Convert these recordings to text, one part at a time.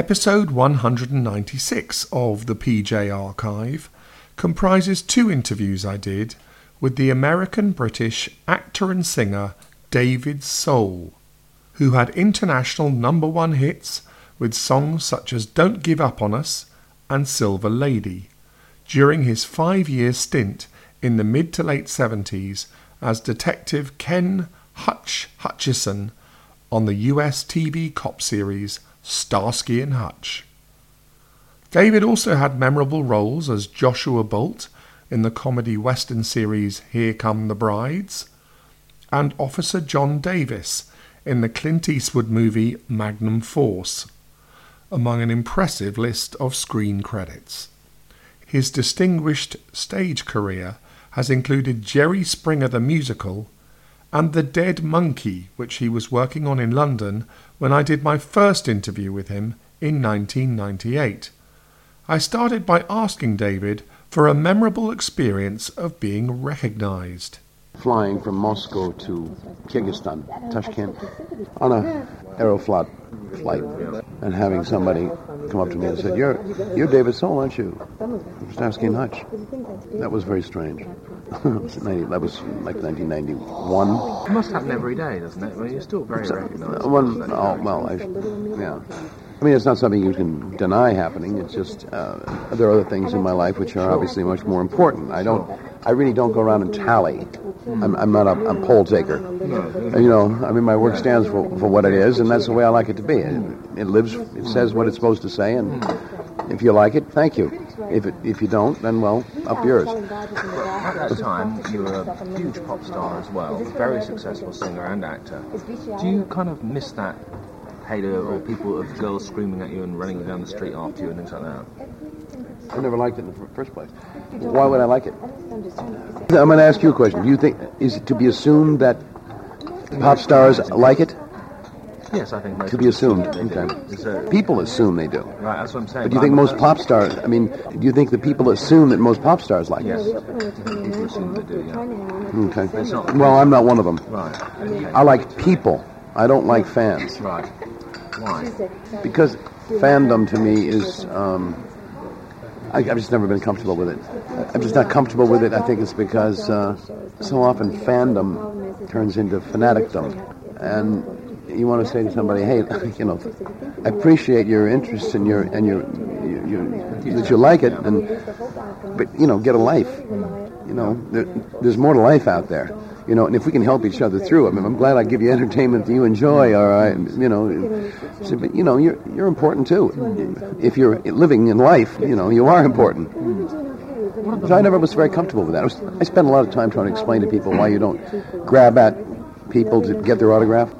Episode 196 of the PJ Archive comprises two interviews I did with the American British actor and singer David Soul, who had international number one hits with songs such as Don't Give Up on Us and Silver Lady during his five year stint in the mid to late 70s as Detective Ken Hutch Hutchinson on the US TV cop series Starsky and Hutch. David also had memorable roles as Joshua Bolt in the comedy western series Here Come the Brides, and Officer John Davis in the Clint Eastwood movie Magnum Force, among an impressive list of screen credits. His distinguished stage career has included Jerry Springer the Musical and The Dead Monkey, which he was working on in London when I did my first interview with him in 1998. I started by asking David for a memorable experience of being recognized. Flying from Moscow to Kyrgyzstan, Tashkent, on a Aeroflot flight, and having somebody come up to me and said, "You're you're David Soul, aren't you?" Starsky and Hutch. That was very strange. that was like 1991. It must happen every day, doesn't it? Mean, you're still very recognised. One, oh, well, I, yeah. I mean, it's not something you can deny happening. It's just uh, there are other things in my life which are obviously much more important. I don't, I really don't go around and tally. I'm, I'm not a, a poll taker. You know, I mean, my work stands for, for what it is, and that's the way I like it to be. It, it lives, it says what it's supposed to say, and if you like it, thank you. If it, if you don't, then well, up yours. At that time, you were a huge pop star as well, very successful singer and actor. Do you kind of miss that halo or people of girls screaming at you and running down the street after you and things like that? I never liked it in the first place. Why would I like it? I'm going to ask you a question. Do you think is it to be assumed that pop stars like it? Yes, I think most To be assumed. people. Okay. A- People assume they do. right, that's what I'm saying. But do you think most pop stars? I mean, do you think that people assume that most pop stars like Yes, it? people assume they do. Yeah. Okay. Well, I'm not one of them. Right. Okay. I like people. I don't like fans Right. Why? because fandom to me is. Um, I, I've just never been comfortable with it. I'm just not comfortable with it. I think it's because uh, so often fandom turns into fanaticdom, and you want to say to somebody, "Hey, you know, I appreciate your interest and your and your, your, your that you like it, and but you know, get a life. You know, there, there's more to life out there. You know, and if we can help each other through it, I mean, I'm glad I give you entertainment that you enjoy, or I, you know, so, but you know, you're you're important too. If you're living in life, you know, you are important. So I never was very comfortable with that. I, was, I spent a lot of time trying to explain to people why you don't grab at people to get their autograph.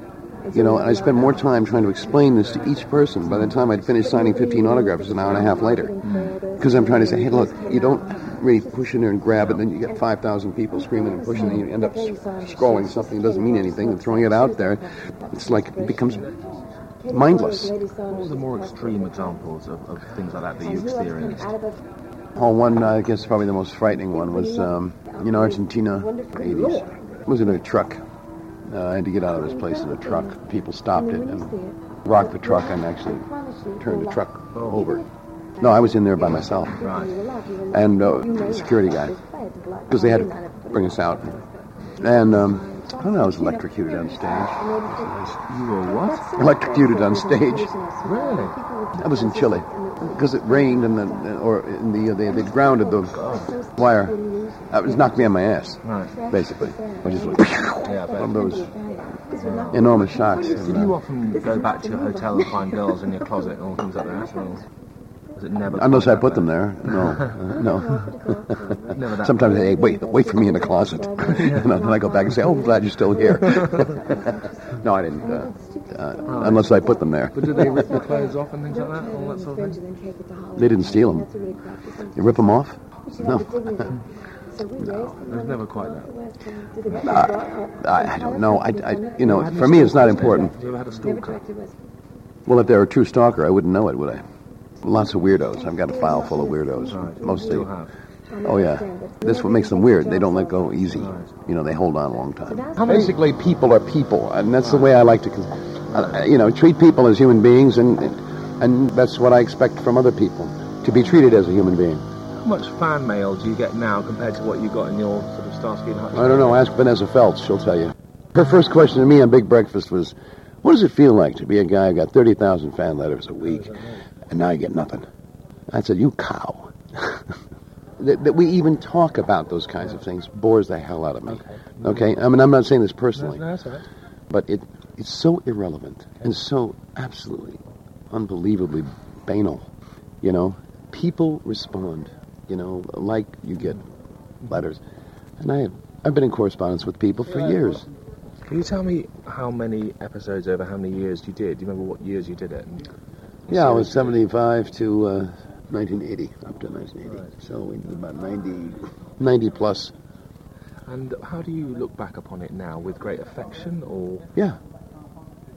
You know, and I spent more time trying to explain this to each person. By the time I'd finished signing 15 autographs, an hour and a half later. Because I'm trying to say, hey, look, you don't really push in there and grab it, then you get 5,000 people screaming and pushing, and you end up scrolling something that doesn't mean anything and throwing it out there. It's like it becomes mindless. What were the more extreme examples of, of things like that that you experienced? Oh, one, I guess probably the most frightening one was um, in Argentina, 80s. I was in a truck. Uh, I had to get out of this place in a truck. People stopped it and rocked the truck and actually turned the truck over. No, I was in there by myself. Right. And uh, the security guy, because they had to bring us out. And um, I don't know, I was electrocuted on stage. You were what? Electrocuted on stage. Really? I was in Chile because it rained and then, or in the they they grounded the wire. Uh, It was knocked me on my ass, Right. basically. I just went Yeah, one of those enormous shocks. Did you often go back to your hotel and find girls in your closet and all things like that? Was it never? Unless I put them there. No, no. Never that. Sometimes they hey, wait, wait for me in the closet. and then I go back and say, oh, I'm glad you're still here. no, I didn't. Uh, uh, unless I put them there. But did they rip your clothes off and things like that? All that sort of thing? They didn't steal them. You rip them off? No. It was never quite that. I, I don't know. I, I, you know, for me, it's not important. Have you ever had a stalker? Well, if they're a true stalker, I wouldn't know it, would I? Lots of weirdos. I've got a file full of weirdos. Right. Mostly. Oh yeah. That's what makes them weird. They don't let go easy. You know, they hold on a long time. Basically, people are people, and that's the way I like to, uh, you know, treat people as human beings, and And that's what I expect from other people, to be treated as a human being. How much fan mail do you get now compared to what you got in your sort of Starsky and Hutch? I don't know. Ask Vanessa Feltz. She'll tell you. Her first question to me on Big Breakfast was, what does it feel like to be a guy who got 30,000 fan letters a week, and now you get nothing? I said, you cow. that, that we even talk about those kinds of things bores the hell out of me. Okay? I mean, I'm not saying this personally, No, that's right. but it, it's so irrelevant and so absolutely, unbelievably banal. You know, people respond, you know, like you get letters. And I have, I've been in correspondence with people for years. Can you tell me how many episodes over how many years you did? Do you remember what years you did it? And- Yeah, I was 75 to uh, 1980, up to 1980. So we did about 90, 90 plus. And how do you look back upon it now? With great affection, or Yeah,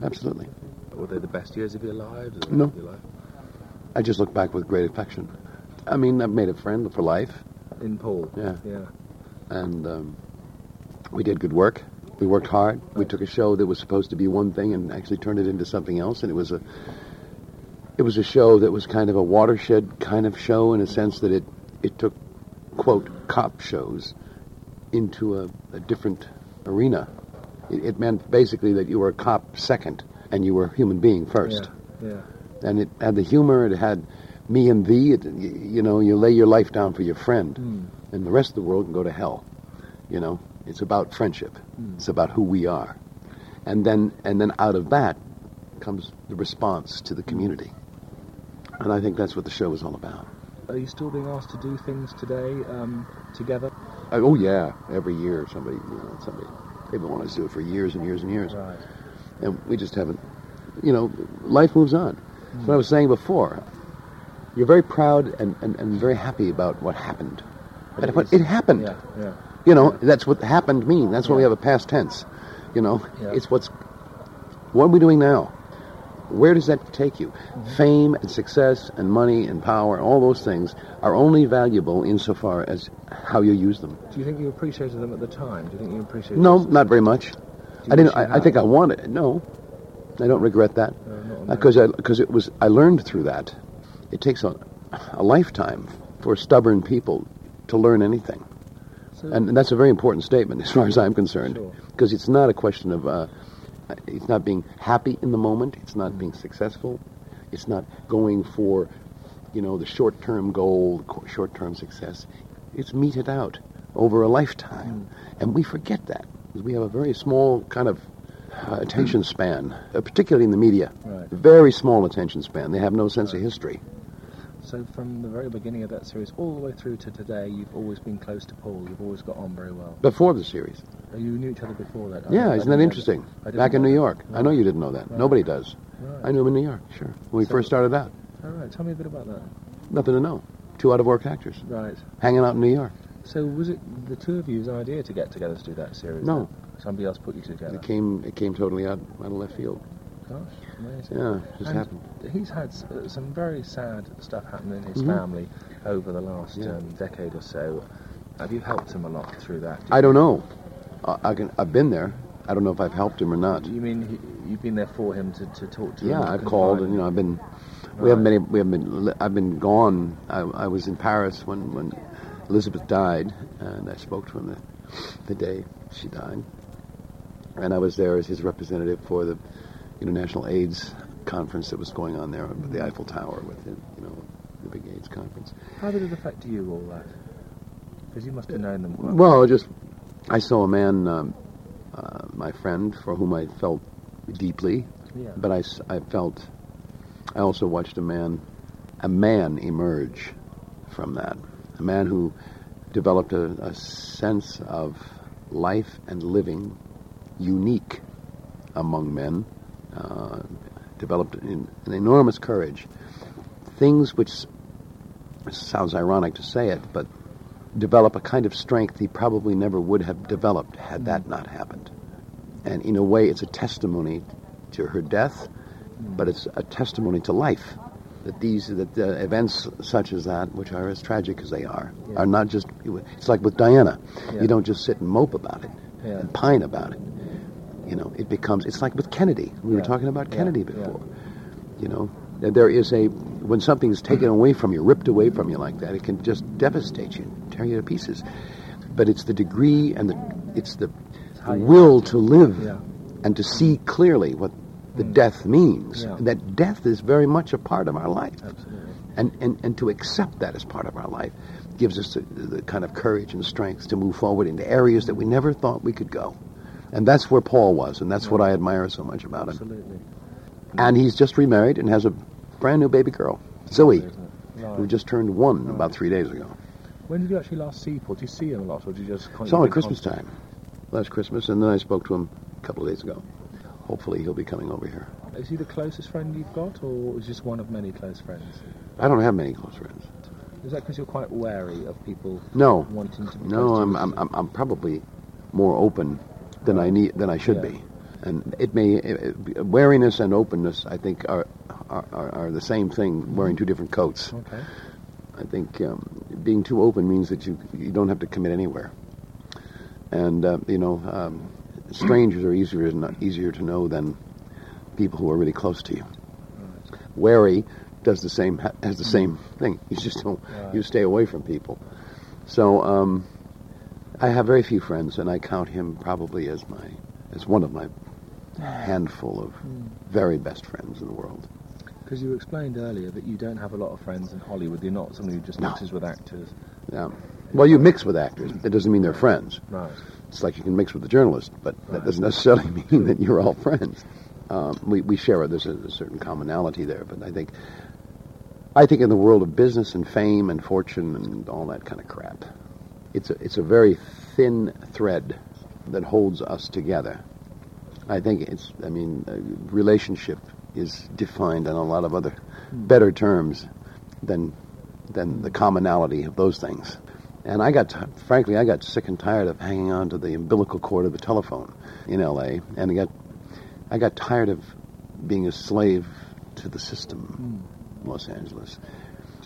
absolutely. were they the best years of your lives? or No. your life? I just look back with great affection. I mean, I've made a friend for life, In Paul. Yeah. Yeah. and um, we did good work. We worked hard. We took a show that was supposed to be one thing and actually turned it into something else. And it was a, it was a show that was kind of a watershed kind of show in a sense that it, it took, quote, cop shows into a, a different arena. It, it meant basically that you were a cop second and you were a human being first. Yeah. Yeah. and it had the humor. It had me and thee. It, you know, you lay your life down for your friend, hmm. and the rest of the world can go to hell. You know, it's about friendship. Hmm. It's about who we are, and then and then out of that comes the response to the community, and I think that's what the show is all about. Are you still being asked to do things today um, together? I, oh yeah, every year somebody, you know, somebody they've been wanting us to do it for years and years and years. Right. and we just haven't. You know, life moves on. That's what I was saying before. You're very proud and, and, and very happy about what happened. But it what it happened. Yeah. Yeah. You know, that's what happened mean. That's why we have a past tense. You know, Yeah. it's what's. What are we doing now? Where does that take you? Fame and success and money and power, all those things are only valuable insofar as how you use them. Do you think you appreciated them at the time? Do you think you appreciated? No, them? not very much. I didn't. I, I think I wanted it. No, I don't regret that No, because because it was. I learned through that. It takes a, a lifetime for stubborn people to learn anything, So- and that's a very important statement as far as I'm concerned. Sure. Because it's not a question of. Uh, it's not being happy in the moment. It's not being successful. It's not going for, you know, the short-term goal, short-term success. It's meted out over a lifetime, and we forget that. We have a very small kind of uh, attention span, uh, particularly in the media. Right. Very small attention span. They have no sense of history. So from the very beginning of that series all the way through to today, you've always been close to Paul. You've always got on very well. Before the series. Uh, You knew each other before that. I- Yeah, isn't that interesting? Back in New that. York. I know you didn't know that. Right. Nobody does. Right. I knew him in New York, sure. When we So- first started out. All right. Tell me a bit about that. Nothing to know. Two out of work actors. Right. Hanging out in New York. So was it the two of you's idea to get together to do that series? No. then? Somebody else put you together. It came it came totally out, out of left field. Gosh, amazing. Yeah, just And happened. He's had s- uh, some very sad stuff happen in his Mhm. family over the last Yeah. um, decade or so. Have you helped him a lot through that? do I don't know. I, I can I've been there. I don't know if I've helped him or not. You mean he, you've been there for him to, to talk to? Yeah, him I've called and you know I've been. We haven't been. We haven't been. I've been gone. I, I was in Paris when when Elizabeth died, and I spoke to him the, the day she died, and I was there as his representative for the international AIDS conference that was going on there at the Eiffel Tower with the, you know the big AIDS conference. How did it affect you all that? Because you must have known them quite Well, just I saw a man, um, uh, my friend, for whom I felt deeply, Yeah. but I, I felt I also watched a man, a man emerge from that, a man who developed a, a sense of life and living unique among men, uh, developed an, an enormous courage, things which sounds ironic to say it, but develop a kind of strength he probably never would have developed had that not happened. And in a way, it's a testimony to her death, but it's a testimony to life. That these that uh, events such as that, which are as tragic as they are, Yeah. are not just. It's like with Diana. Yeah. You don't just sit and mope about it Yeah. and pine about it. You know, it becomes. It's like with Kennedy. We were talking about Kennedy Yeah. before. You know, There is a when something's taken away from you, ripped away from you like that, it can just devastate you, tear you to pieces. But it's the degree and the it's the will to live Yeah. and to see clearly what the death means. Yeah. That death is very much a part of our life. Absolutely. And, and, and to accept that as part of our life gives us the, the kind of courage and strength to move forward into areas that we never thought we could go. And that's where Paul was, and that's what I admire so much about him. Absolutely. And he's just remarried and has a brand new baby girl, Zoe? Right. who just turned one about three days ago. When did you actually last see Paul? Do you see him a lot, or do you just? Saw him at Christmas time, last Christmas, and then I spoke to him a couple of days ago. Hopefully he'll be coming over here. Is he the closest friend you've got, or is he just one of many close friends? I don't have many close friends. Is that because you're quite wary of people No, wanting to? No, close to I'm, you? I'm, I'm, I'm probably more open than I need than I should Yeah. be, and it may uh, wariness and openness. I think are are, are, the same thing. Wearing two different coats. Okay. I think um, being too open means that you you don't have to commit anywhere, and uh, you know, um, strangers are easier to know, easier to know than people who are really close to you. Wary does the same has the same thing. You just don't Right. you stay away from people. So um, I have very few friends, and I count him probably as my as one of my handful of very best friends in the world. Because you explained earlier that you don't have a lot of friends in Hollywood. You're not somebody who just No. mixes with actors. Yeah. Well, you mix with actors. It doesn't mean they're friends. Right. It's like you can mix with a journalist, but that doesn't necessarily mean that you're all friends. Um, we, we share a, there's a, a certain commonality there, but I think I think in the world of business and fame and fortune and all that kind of crap, it's a, it's a very thin thread that holds us together. I think it's I mean uh, relationship is defined in a lot of other better terms than than the commonality of those things. And I got, frankly, I got sick and tired of hanging on to the umbilical cord of the telephone in L.A. And I got, I got tired of being a slave to the system, in Los Angeles.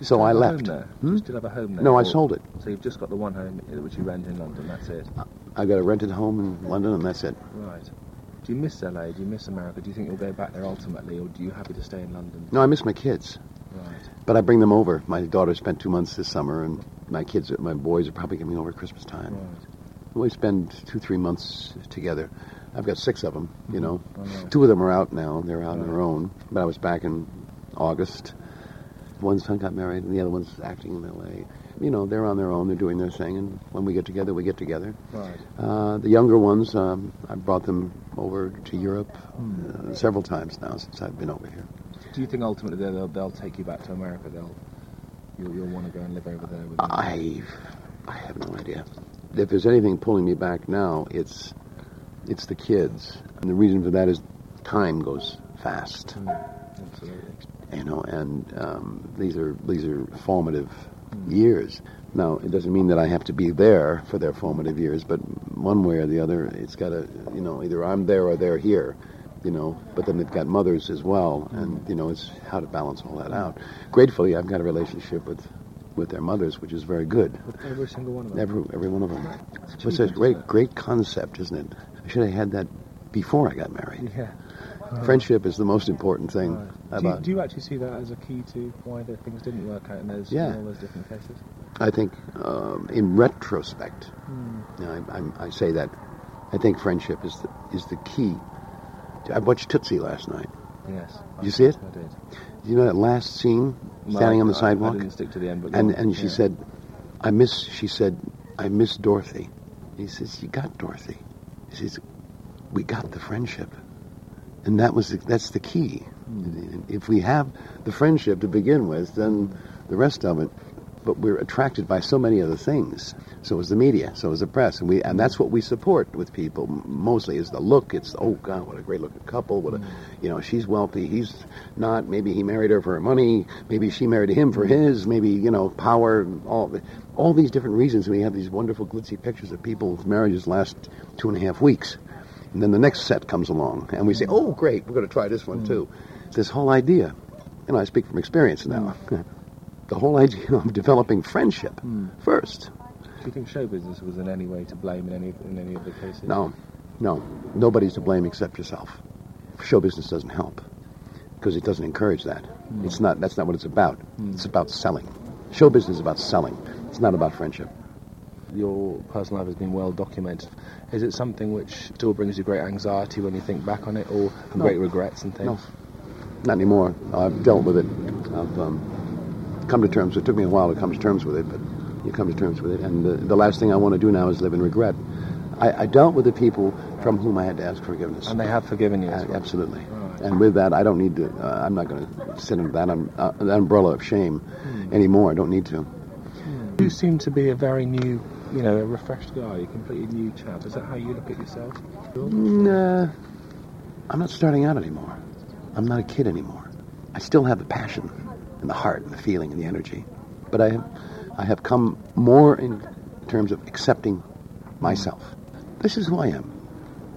So I left. Home there? Hmm? You still have a home there? No, I sold it. So you've just got the one home which you rent in London. That's it. I got a rented home in London, and that's it. Right. Do you miss LA? Do you miss America? Do you think you'll go back there ultimately, or do you happy to stay in London? No, I miss my kids, Right. but I bring them over. My daughter spent two months this summer, and my kids, my boys, are probably coming over at Christmas time. Right. We spend two, three months together. I've got six of them, you know. Oh, right. Two of them are out now. They're out on their own. But I was back in August. One son got married, and the other one's acting in L.A. You know, they're on their own. They're doing their thing, and when we get together, we get together. Right. Uh, the younger ones, um, I brought them over to Europe Hmm. uh, several times now since I've been over here. Do you think ultimately they'll, they'll, take you back to America? They'll you'll, you'll want to go and live over there with them? I, I have no idea. If there's anything pulling me back now, it's, it's the kids, and the reason for that is time goes fast. Mm, absolutely. You know, and um, these are these are formative years. Now, it doesn't mean that I have to be there for their formative years, but one way or the other, it's got to, you know, either I'm there or they're here, you know. But then they've got mothers as well, and you know, it's how to balance all that out. Gratefully, I've got a relationship with with their mothers, which is very good. With every single one of them. Every every one of them. It's It's a great great concept, isn't it? I should have had that before I got married. Yeah. Friendship is the most important thing. Do, you, do you actually see that as a key to why the things didn't work out in those Yeah. in all those different cases? I think, um, in retrospect, Hmm. you know, I, I say that I think friendship is the, is the key. I watched Tootsie last night. Yes. Did you see it? I did. You know that last scene, standing No, on the I- sidewalk, I didn't stick to the end, but and and she Yeah. said, "I miss." She said, "I miss Dorothy." He says, "You got Dorothy." He says, "We got the friendship," and that was the, that's the key. If we have the friendship to begin with, then the rest of it. But we're attracted by so many other things. So is the media. So is the press, and we and that's what we support with people. Mostly is the look. It's oh God, what a great looking couple. What a, mm. you know, she's wealthy. He's not. Maybe he married her for her money. Maybe she married him for mm. his. Maybe you know, power. All all these different reasons. We have these wonderful glitzy pictures of people whose marriages last two and a half weeks. And then the next set comes along, and we say, mm. "Oh, great, we're going to try this one too." This whole idea, and I speak from experience now, hmm. the whole idea of developing friendship hmm. first. Do you think show business was in any way to blame in any in any of the cases? No, no, nobody's to blame except yourself. Show business doesn't help. because it doesn't encourage that. Hmm. It's not. That's not what it's about. It's about selling. Show business is about selling. It's not about friendship. Your personal life has been well documented. Is it something which still brings you great anxiety when you think back on it, or No. great regrets and things? No, not anymore. I've dealt with it. I've um, come to terms. It took me a while to come to terms with it, but you come to terms with it. And the, the last thing I want to do now is live in regret. I, I dealt with the people from whom I had to ask forgiveness. And they have forgiven you Uh, well. absolutely. Right. And with that, I don't need to. Uh, I'm not going to sit under that, um, uh, that umbrella of shame anymore. I don't need to. You seem to be a very new, you know, a refreshed guy, a completely new chap. Is that how you look at yourself? Nah, I'm not starting out anymore. I'm not a kid anymore. I still have the passion and the heart and the feeling and the energy, but I, I have come more in terms of accepting myself. This is who I am.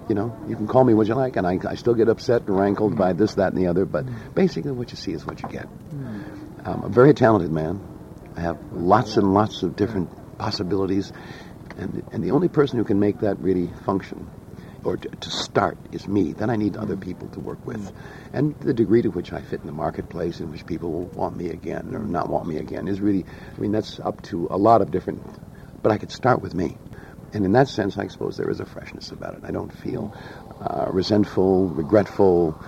You know, you can call me what you like, and I, I still get upset and rankled by this, that, and the other. But basically, what you see is what you get. I'm a very talented man. I have lots and lots of different possibilities, and and the only person who can make that really function, or to, to start, is me. Then I need other mm. people to work with, mm. and the degree to which I fit in the marketplace, in which people will want me again or not want me again, is really. I mean, that's up to a lot of different. But I could start with me. And in that sense, I suppose there is a freshness about it. I don't feel uh, resentful, regretful.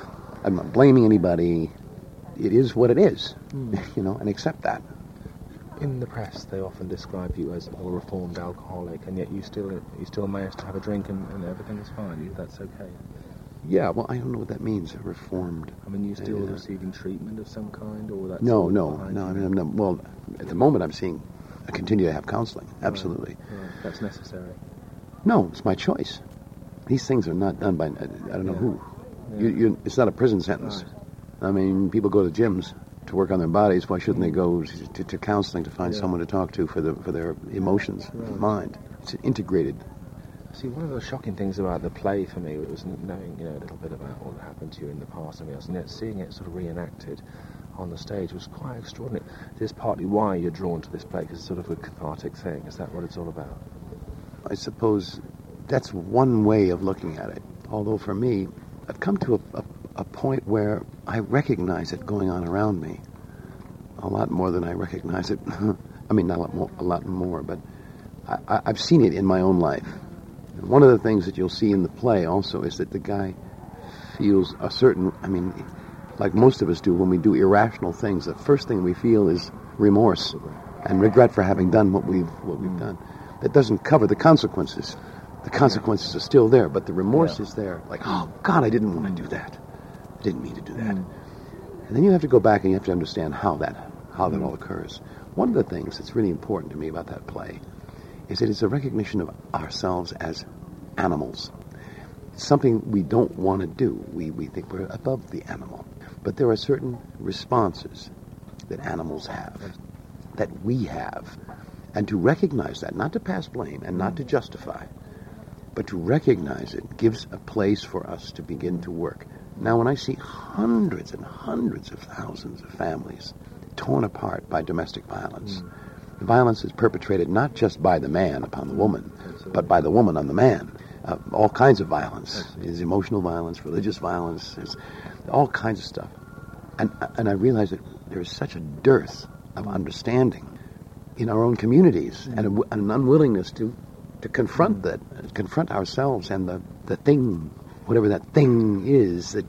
I'm not blaming anybody. It is what it is, mm. you know, and accept that. In the press, they often describe you as a reformed alcoholic, and yet you still you still manage to have a drink and, and everything is fine. You, that's okay. Yeah, well, I don't know what that means. Reformed. I mean, you're still Yeah. receiving treatment of some kind, or that's No, no, no. I mean, I'm not, well, at the moment, I'm seeing. I continue to have counseling. Absolutely. Right, that's necessary. No, it's my choice. These things are not done by I don't know Yeah. who. Yeah. You, you, it's not a prison sentence. Right. I mean, people go to gyms to work on their bodies. Why shouldn't they go to, to counseling to find Yeah. someone to talk to for the for their emotions, Right. mind? It's integrated. See, one of the shocking things about the play for me was knowing, you know, a little bit about what happened to you in the past and else, and yet seeing it sort of reenacted on the stage was quite extraordinary. This is partly why you're drawn to this play, because it's sort of a cathartic thing. Is that what it's all about? I suppose that's one way of looking at it. Although for me, I've come to a, a, a point where I recognize it going on around me a lot more than I recognize it. I mean, not a lot more, a lot more but I, I've seen it in my own life. And one of the things that you'll see in the play also is that the guy feels a certain, I mean, like most of us do when we do irrational things, the first thing we feel is remorse and regret for having done what we've, what we've done. That doesn't cover the consequences. The consequences are still there, but the remorse Yeah. is there. Like, oh, God, I didn't want to do that. Didn't mean to do that. Hmm. And then you have to go back and you have to understand how that how that all occurs. One of the things that's really important to me about that play is that it's a recognition of ourselves as animals. It's something we don't want to do. We, we think we're above the animal. But there are certain responses that animals have, that we have. And to recognize that, not to pass blame and not to justify, but to recognize it gives a place for us to begin to work. Now, when I see hundreds and hundreds of thousands of families torn apart by domestic violence, the violence is perpetrated not just by the man upon the woman, but by the woman on the man. Uh, all kinds of violence. There's emotional violence, religious violence, there's all kinds of stuff. And, and I realize that there is such a dearth of understanding in our own communities and a, an unwillingness to, to confront that, confront ourselves and the, the thing, whatever that thing is, that,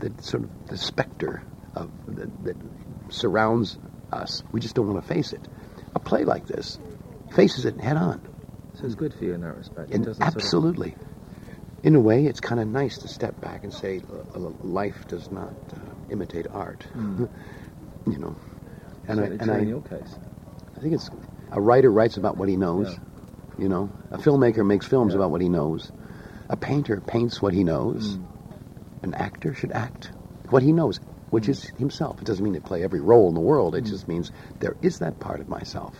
that sort of the specter of, that, that surrounds us. We just don't want to face it. A play like this faces it head on. So it's good for you in that respect. It And doesn't sort of- absolutely. In a way, it's kind of nice to step back and say, life does not uh, imitate art. you know. And, I, and I, in your case. I think it's a writer writes about what he knows. Yeah. You know, a filmmaker makes films Yeah. about what he knows. A painter paints what he knows. Hmm. An actor should act what he knows, which hmm. is himself. It doesn't mean to play every role in the world. It hmm. just means there is that part of myself,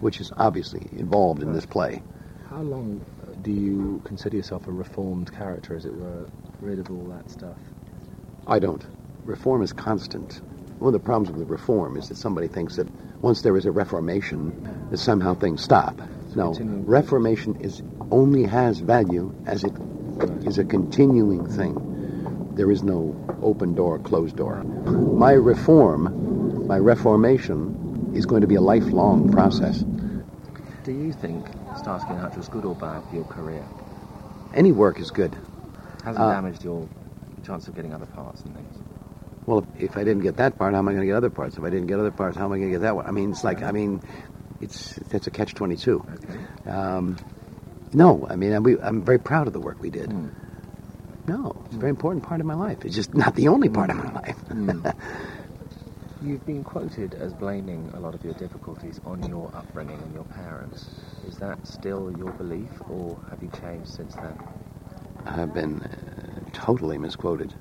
which is obviously involved in this play. How long uh, do you consider yourself a reformed character, as it were, rid of all that stuff? I don't. Reform is constant. One of the problems with reform is that somebody thinks that once there is a reformation, that somehow things stop. No, reformation is only has value as it is a continuing thing. There is no open door, closed door. My reform, my reformation, is going to be a lifelong process. Do you think Starsky and Hutch was good or bad for your career? Any work is good. Has it Uh, damaged your chance of getting other parts and things? Well, if, I didn't get that part, how am I going to get other parts? If I didn't get other parts, how am I going to get that one? I mean, it's like, I mean, it's that's a catch twenty two. Okay. Um, no, I mean, I'm, we, I'm very proud of the work we did. Mm. No, it's a very important part of my life. It's just not the only part of my life. Mm. You've been quoted as blaming a lot of your difficulties on your upbringing and your parents. Is that still your belief, or have you changed since then? I've been uh, totally misquoted.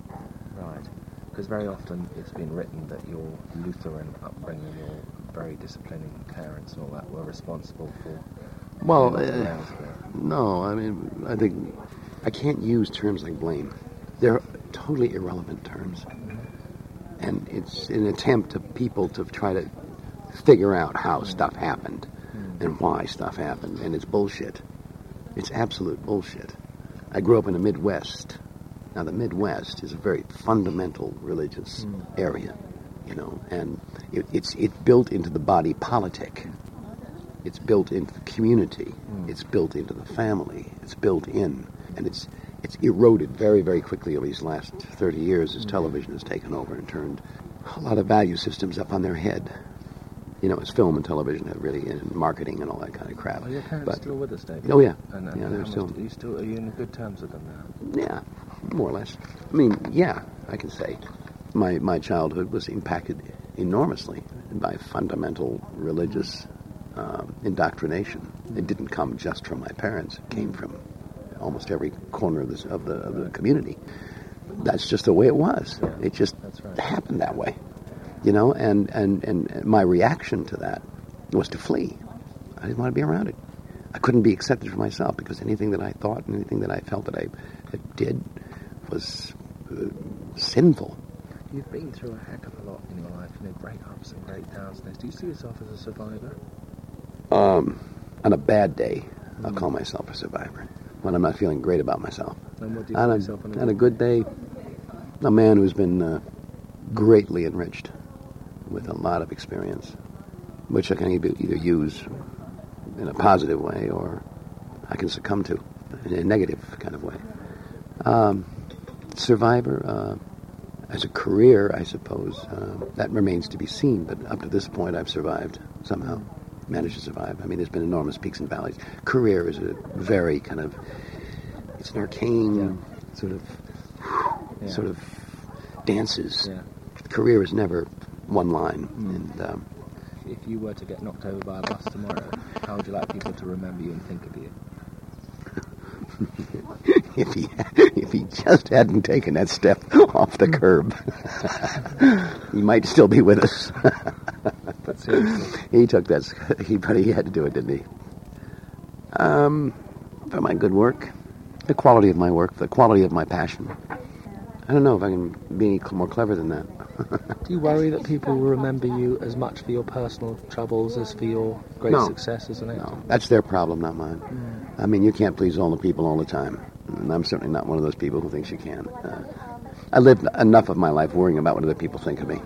Right. Because very often it's been written that your Lutheran upbringing, your very disciplining parents and all that were responsible for. Well, uh, no, I mean, I think I can't use terms like blame. They're totally irrelevant terms. And it's an attempt of people to try to figure out how stuff happened and why stuff happened. And it's bullshit. It's absolute bullshit. I grew up in the Midwest. Now, the Midwest is a very fundamental religious area, you know, and it, it's it's built into the body politic. It's built into the community. Hmm. It's built into the family. It's built in, and it's it's eroded very very quickly over these last 30 years as hmm. television has taken over and turned a lot of value systems up on their head. You know, as film and television have really, and marketing and all that kind of crap. Are your parents But- still with us, David? Oh yeah, And, and yeah, they're still. do you still are you in good terms with them now? Yeah, more or less. I mean, yeah, I can say. My, my childhood was impacted enormously by fundamental religious um, indoctrination. It didn't come just from my parents, it came from almost every corner of, this, of, the, of the community. That's just the way it was. Yeah, It just right. happened that way. You know, and, and, and my reaction to that was to flee. I didn't want to be around it. I couldn't be accepted for myself because anything that I thought and anything that I felt that I that did was uh, sinful. You've been through a heck of a lot in your life, you know, breakups and breakdowns. Do you see yourself as a survivor? Um, on a bad day, I'll call myself a survivor. When I'm not feeling great about myself. And what do you On a, on on a good day, a man who's been uh, greatly enriched with a lot of experience, which I can either, either use in a positive way or I can succumb to in a negative kind of way. Um, survivor, uh, as a career, I suppose, uh, that remains to be seen, but up to this point, I've survived somehow. Managed to survive. I mean, there's been enormous peaks and valleys. Career is a very kind of, it's an arcane sort of, Yeah. sort of dances. Yeah. Career is never one line, and um, If you were to get knocked over by a bus tomorrow, how would you like people to remember you and think of you? if he if he just hadn't taken that step off the curb, he might still be with us. Seriously, he took that. He but he had to do it, didn't he? Um, for my good work, the quality of my work, the quality of my passion. I don't know if I can be any more clever than that. do you worry that people will remember you as much for your personal troubles as for your great No. success as an? No, that's their problem, not mine. I mean, you can't please all the people all the time, and I'm certainly not one of those people who thinks you can. Uh, I lived enough of my life worrying about what other people think of me,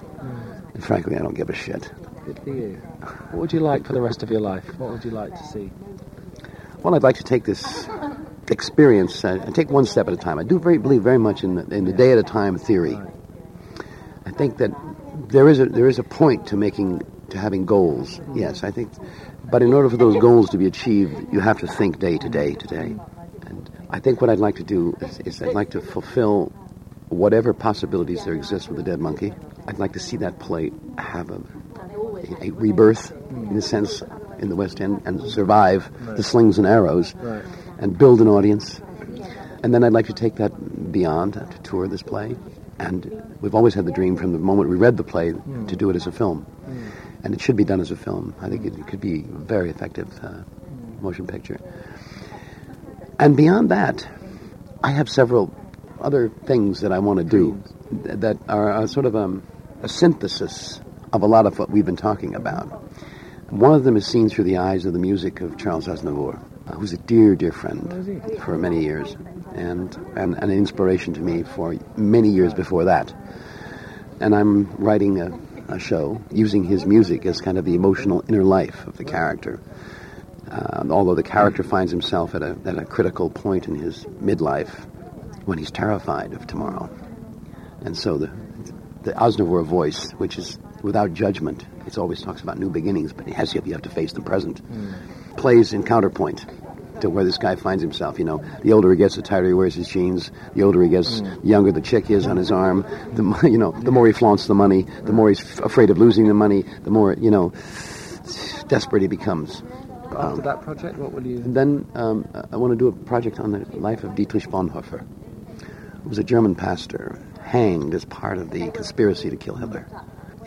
and frankly, I don't give a shit. What would you like for the rest of your life? What would you like to see? Well, I'd like to take this experience uh, and take one step at a time. I do very believe very much in the, in the day at a time theory. I think that there is a there is a point to making to having goals. Yes, I think, but in order for those goals to be achieved, you have to think day to day to day. And I think what I'd like to do is, is I'd like to fulfill whatever possibilities there exist with the Dead Monkey. I'd like to see that play have a, a, rebirth, in a sense, in the West End, and survive the slings and arrows, Right. and build an audience. And then I'd like to take that beyond, uh, to tour this play. And we've always had the dream from the moment we read the play to do it as a film. And it should be done as a film. I think it, it could be a very effective uh, motion picture. And beyond that, I have several other things that I want to do that are, are sort of um, a synthesis of a lot of what we've been talking about. One of them is seen through the eyes of the music of Charles Aznavour. who's a dear, dear friend for many years, and, and, and an inspiration to me for many years before that. And I'm writing a, a show using his music as kind of the emotional inner life of the character. Um, although the character finds himself at a, at a critical point in his midlife when he's terrified of tomorrow. And so the, the Aznavour voice, which is without judgment, it always talks about new beginnings, but it has you have to face the present, mm. plays in counterpoint to where this guy finds himself. You know, the older he gets, the tighter he wears his jeans. The older he gets, mm. the younger the chick is on his arm. The you know, the more he flaunts the money, the more he's f- afraid of losing the money. The more you know, desperate he becomes. After um, that project, what will you? Then um, I want to do a project on the life of Dietrich Bonhoeffer, who was a German pastor hanged as part of the conspiracy to kill Hitler.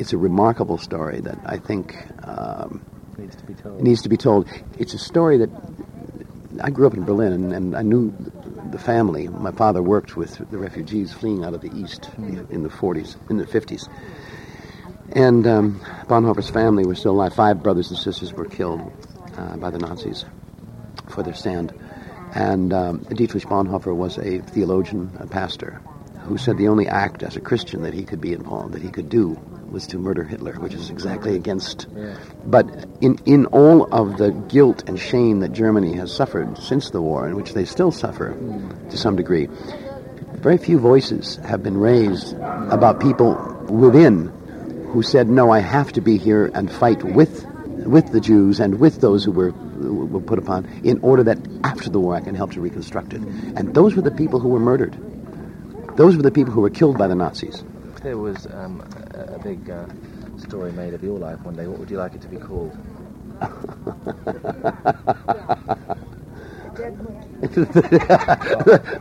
It's a remarkable story that I think um, needs to be told. Needs to be told. It's a story that I grew up in Berlin, and, and I knew the family. My father worked with the refugees fleeing out of the East mm. in the 40s, in the 50s. And um, Bonhoeffer's family was still alive. Five brothers and sisters were killed uh, by the Nazis for their stand. And um, Dietrich Bonhoeffer was a theologian, a pastor, who said the only act as a Christian that he could be involved, that he could do, was to murder Hitler, which is exactly against. Yeah. But in, in all of the guilt and shame that Germany has suffered since the war, in which they still suffer to some degree, very few voices have been raised about people within who said, no, I have to be here and fight with, with the Jews and with those who were, were put upon in order that after the war I can help to reconstruct it. And those were the people who were murdered. Those were the people who were killed by the Nazis. There was um, a, a, big uh, story made of your life one day. What would you like it to be called? Dead Monkey.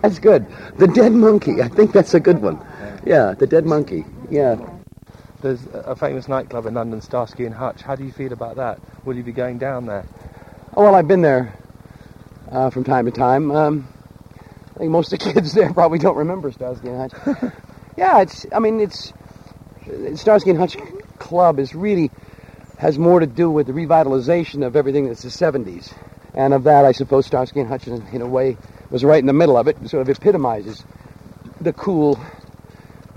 That's good. The Dead Monkey. I think that's a good one. Yeah, The Dead Monkey. Yeah. There's a famous nightclub in London, Starsky and Hutch. How do you feel about that? Will you be going down there? Oh, well, I've been there uh, from time to time. Um, I think most of the kids there probably don't remember Starsky and Hutch. yeah, it's. I mean, it's Starsky and Hutch Club is really has more to do with the revitalization of everything that's the 70s, and of that, I suppose Starsky and Hutch, in, a way, was right in the middle of it. Sort of epitomizes the cool,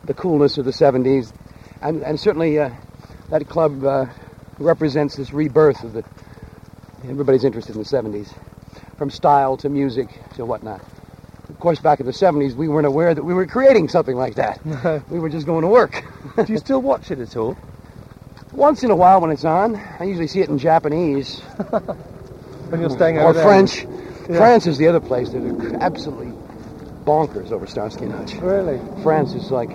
the coolness of the 70s, and and certainly uh, that club uh, represents this rebirth of the. Everybody's interested in the 70s, from style to music to whatnot course, back in the 70s, we weren't aware that we were creating something like that. we were just going to work. Do you still watch it at all? Once in a while when it's on. I usually see it in Japanese. when you're staying Or French. Yeah. France is the other place. that are absolutely bonkers over Starsky and Hutch. Really? France is like,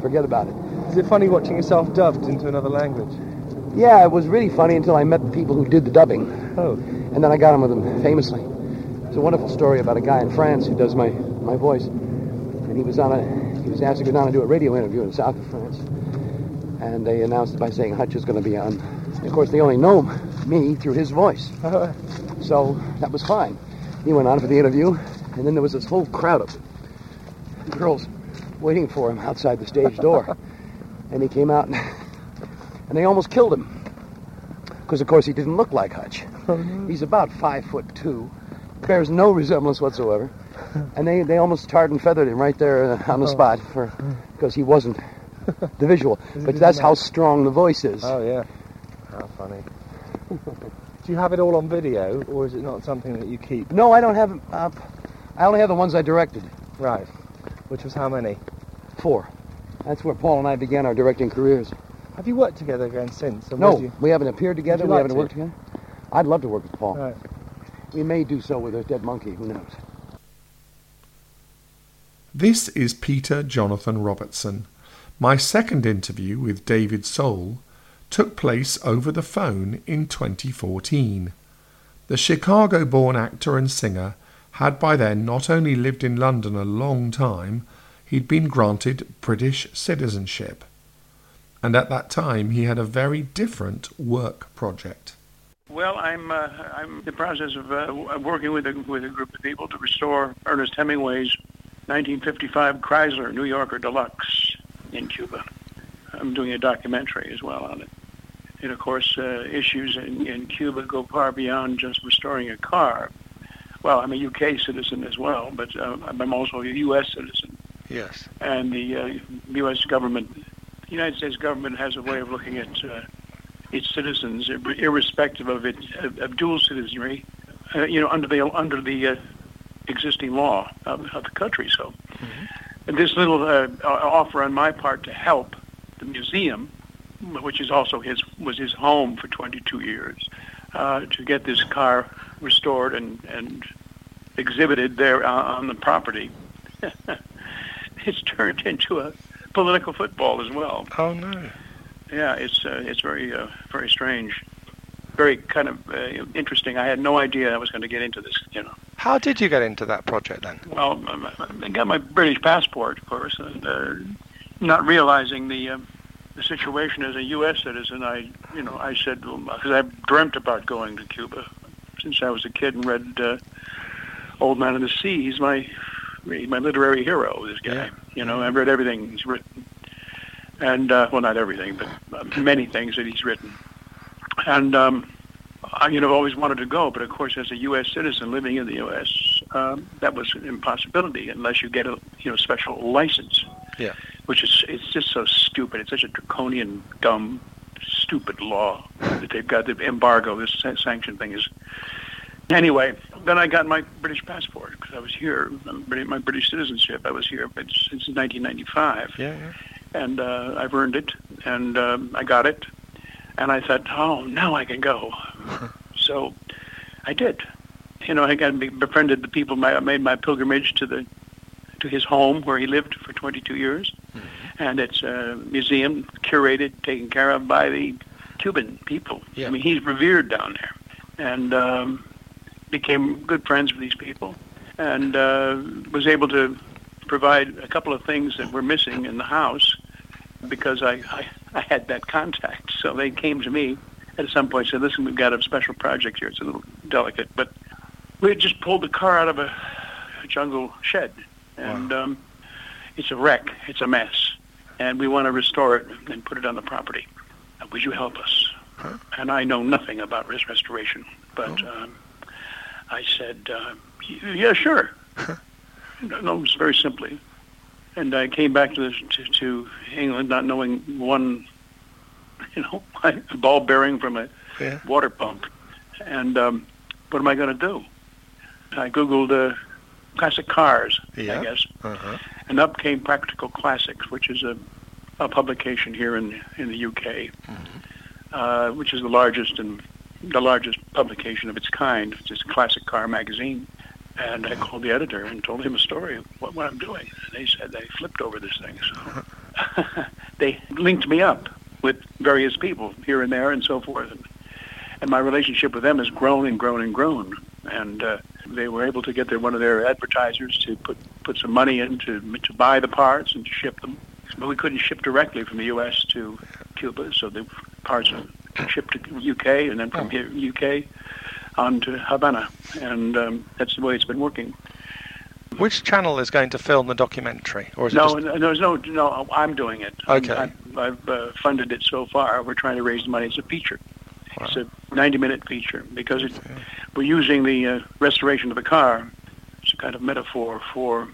forget about it. Is it funny watching yourself dubbed into another language? Yeah, it was really funny until I met the people who did the dubbing. Oh. And then I got on with them famously. It's a wonderful story about a guy in France who does my my voice. And he was on a he was asked to go down and do a radio interview in the south of France. And they announced it by saying Hutch is going to be on. And of course, they only know me through his voice. so that was fine. He went on for the interview, and then there was this whole crowd of girls waiting for him outside the stage door. and he came out, and, and they almost killed him. Because, of course, he didn't look like Hutch. Oh, He's about five foot two, bears no resemblance whatsoever. and they, they almost tarred and feathered him right there uh, on the oh. spot for because he wasn't the visual. but that's how strong the voice is. Oh yeah, how funny. Do you have it all on video, or is it not something that you keep? No, I don't have. Uh, I only have the ones I directed. Right. Which was how many? Four. That's where Paul and I began our directing careers. Have you worked together again since? no, we haven't appeared together. We like haven't to? worked together. I'd love to work with Paul. Right. We may do so with a dead monkey. Who knows? This is Peter Jonathan Robertson. My second interview with David Soul took place over the phone in 2014. The Chicago born actor and singer had by then not only lived in London a long time, he'd been granted British citizenship. And at that time, he had a very different work project. Well, I'm uh, I'm in the process of uh, working with a with a group of people to restore Ernest Hemingway's 1955 Chrysler New Yorker Deluxe in Cuba. I'm doing a documentary as well on it. And of course, uh, issues in, in Cuba go far beyond just restoring a car. well, I'm a UK citizen as well, but uh, I'm also a U.S. citizen. Yes. And the uh, U.S. government, the United States government has a way of looking at uh, its citizens, irrespective of its of, of dual citizenry, uh, you know, under the under the uh, existing law of, of the country. So, and this little uh, offer on my part to help the museum, which is also his was his home for 22 years, uh, to get this car restored and and exhibited there on, on the property. it's turned into a political football as well. Oh no. Yeah, it's uh, it's very uh, very strange, very kind of uh, interesting. I had no idea I was going to get into this. You know, How did you get into that project then? well, um, I got my British passport, of course, and uh, not realizing the uh, the situation as a U.S. citizen. I, you know, I said because I've dreamt about going to Cuba since I was a kid and read uh, Old Man of the Sea. He's my my literary hero. This guy, Yeah. you know, I've read everything he's written, and uh, well, not everything, but uh, many things that he's written, and. Um, I, you know, I've always wanted to go, but of course, as a U.S. citizen living in the U.S., um, that was an impossibility unless you get a you know special license. Yeah. Which is it's just so stupid. It's such a draconian, dumb, stupid law that they've got the embargo. This sanction thing is. Anyway, then I got my British passport because I was here. My British citizenship. I was here since 1995 Yeah, yeah. And uh, I've earned it, and um, I got it, and I thought, oh, now I can go. so I did. You know, I got befriended the people. My, I made my pilgrimage to the to his home where he lived for 22 years, and it's a museum curated, taken care of by the Cuban people. Yeah. I mean, he's revered down there, and um, became good friends with these people, and uh, was able to provide a couple of things that were missing in the house because I, I, I had that contact. So they came to me at some point and said, listen, we've got a special project here. It's a little delicate, but we had just pulled the car out of a, jungle shed, and um, it's a wreck. It's a mess, and we want to restore it and put it on the property. Uh, Would you help us? And I know nothing about res- restoration, but um, I said, uh, yeah, sure. no, no, it's very simply. And I came back to, this, to to England not knowing one, you know, ball bearing from a Yeah. water pump. And um, what am I going to do? I Googled uh, classic cars, Yeah. I guess, Uh-huh. and up came Practical Classics, which is a, a publication here in in the UK, uh, which is the largest and the largest publication of its kind. It's a classic car magazine. And I called the editor and told him a story of what, what I'm doing. And they said they flipped over this thing. So they linked me up with various people here and there and so forth. And, and my relationship with them has grown and grown and grown. And uh, they were able to get their one of their advertisers to put put some money in to to buy the parts and to ship them. But we couldn't ship directly from the U.S. to Cuba, so the parts are shipped to UK and then from here UK on to Havana, and um, that's the way it's been working. Which channel is going to film the documentary, or is it No, just... no, there's no, no. I'm doing it. Okay. I'm, I've, I've uh, funded it so far. We're trying to raise the money. It's a feature. It's a 90-minute feature because it, we're using the uh, restoration of the car. It's a kind of metaphor for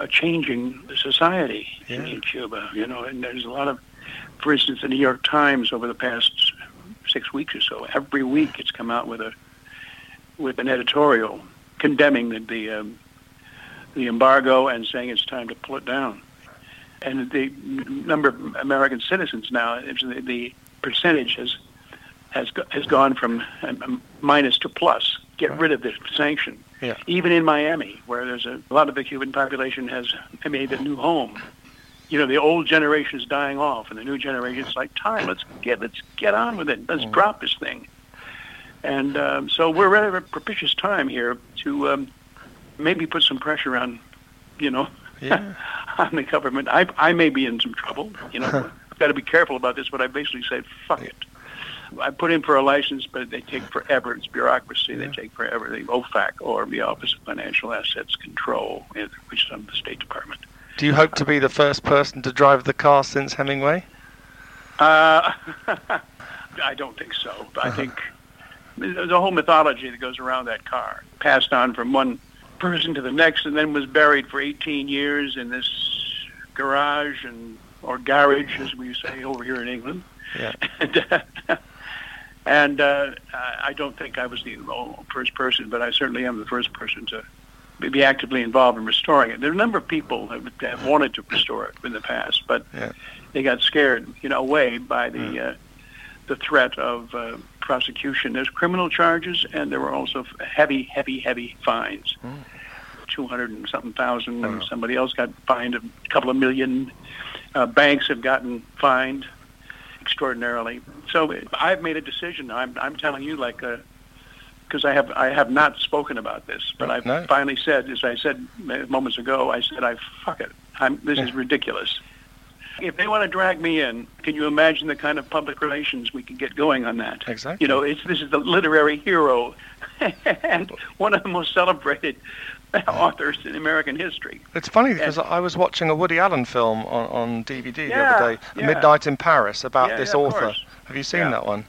a changing society in, Yeah. in Cuba. You know, and there's a lot of, for instance, the New York Times over the past six weeks or so, every week it's come out with a with an editorial condemning the the, um, the embargo and saying it's time to pull it down. And the number of American citizens now, the, the percentage has has has gone from um, minus to plus. Get rid of this sanction. Yeah. Even in Miami, where there's a, a lot of the Cuban population has made a new home. You know, the old generation is dying off, and the new generation is like, time. Let's get let's get on with it. Let's drop this thing. And um, so we're at a propitious time here to um, maybe put some pressure on, you know, Yeah. on the government. I I may be in some trouble. You know, I've got to be careful about this. But I basically said, fuck it. I put in for a license, but they take forever. It's bureaucracy. They take forever. The OFAC or the Office of Financial Assets Control, which is under the State Department. Do you hope to be the first person to drive the car since Hemingway? Uh, I don't think so. But I think there's a whole mythology that goes around that car, passed on from one person to the next, and then was buried for 18 years in this garage and or garage, as we say over here in England. Yeah. And, uh, and uh, I don't think I was the first person, but I certainly am the first person to be actively involved in restoring it. There are a number of people that have wanted to restore it in the past, but Yeah. they got scared, you know, away by the uh, the threat of uh, prosecution. There's criminal charges, and there were also heavy, heavy, heavy fines. Two hundred and something thousand, and Wow. somebody else got fined a couple of million. Uh, banks have gotten fined extraordinarily. So I've made a decision. I'm I'm telling you, like, because I have I have not spoken about this, but I've No. finally said, as I said moments ago, I said, I fuck it. I'm, this is ridiculous. If they want to drag me in, can you imagine the kind of public relations we could get going on that? Exactly. You know, it's this is the literary hero and one of the most celebrated authors in American history. It's funny because I was watching a Woody Allen film on, on DVD the other day, yeah. Midnight in Paris, about Yeah, this yeah, author. course. Have you seen Yeah. that one?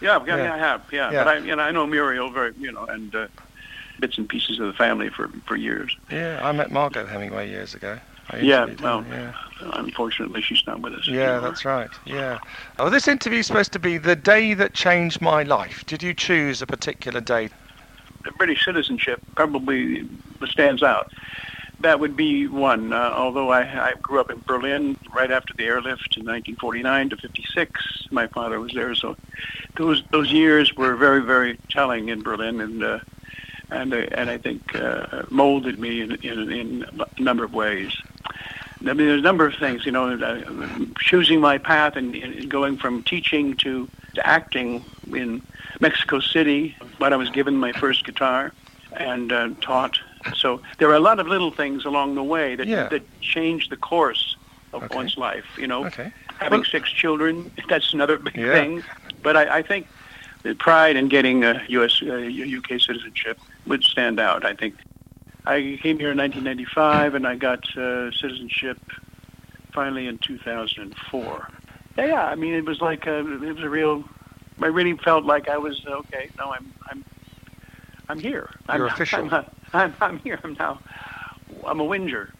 Yeah, yeah, Yeah. yeah, I have. Yeah, Yeah. but I, you know, I know Mariel very, you know, and uh, bits and pieces of the family for for years. Yeah, I met Margaux Hemingway years ago. I Yeah, well, yeah. Unfortunately, she's not with us. Yeah, anymore. that's right. Yeah. Oh, this interview is supposed to be the day that changed my life. Did you choose a particular date? the British citizenship probably stands out. That would be one. Uh, although I, I grew up in Berlin right after the airlift in 1949 to 56, my father was there, so those those years were very very telling in Berlin, and uh, and uh, and I think uh, molded me in, in in a number of ways. I mean, there's a number of things, you know, uh, choosing my path and, and going from teaching to, to acting in Mexico City when I was given my first guitar and uh, taught. So there are a lot of little things along the way that, Yeah. that change the course of Okay. one's life, you know. Okay. Having Well- six children, that's another big Yeah. thing. But I, I think the pride in getting a U.S. Uh, UK citizenship would stand out. I think I came here in 1995, and I got uh, citizenship finally in 2004. Yeah, yeah. I mean, it was like a, it was a real. I really felt like I was okay. No, I'm I'm I'm here. I'm, You're official. I'm, I'm, I'm here. I'm now. I'm a whinger.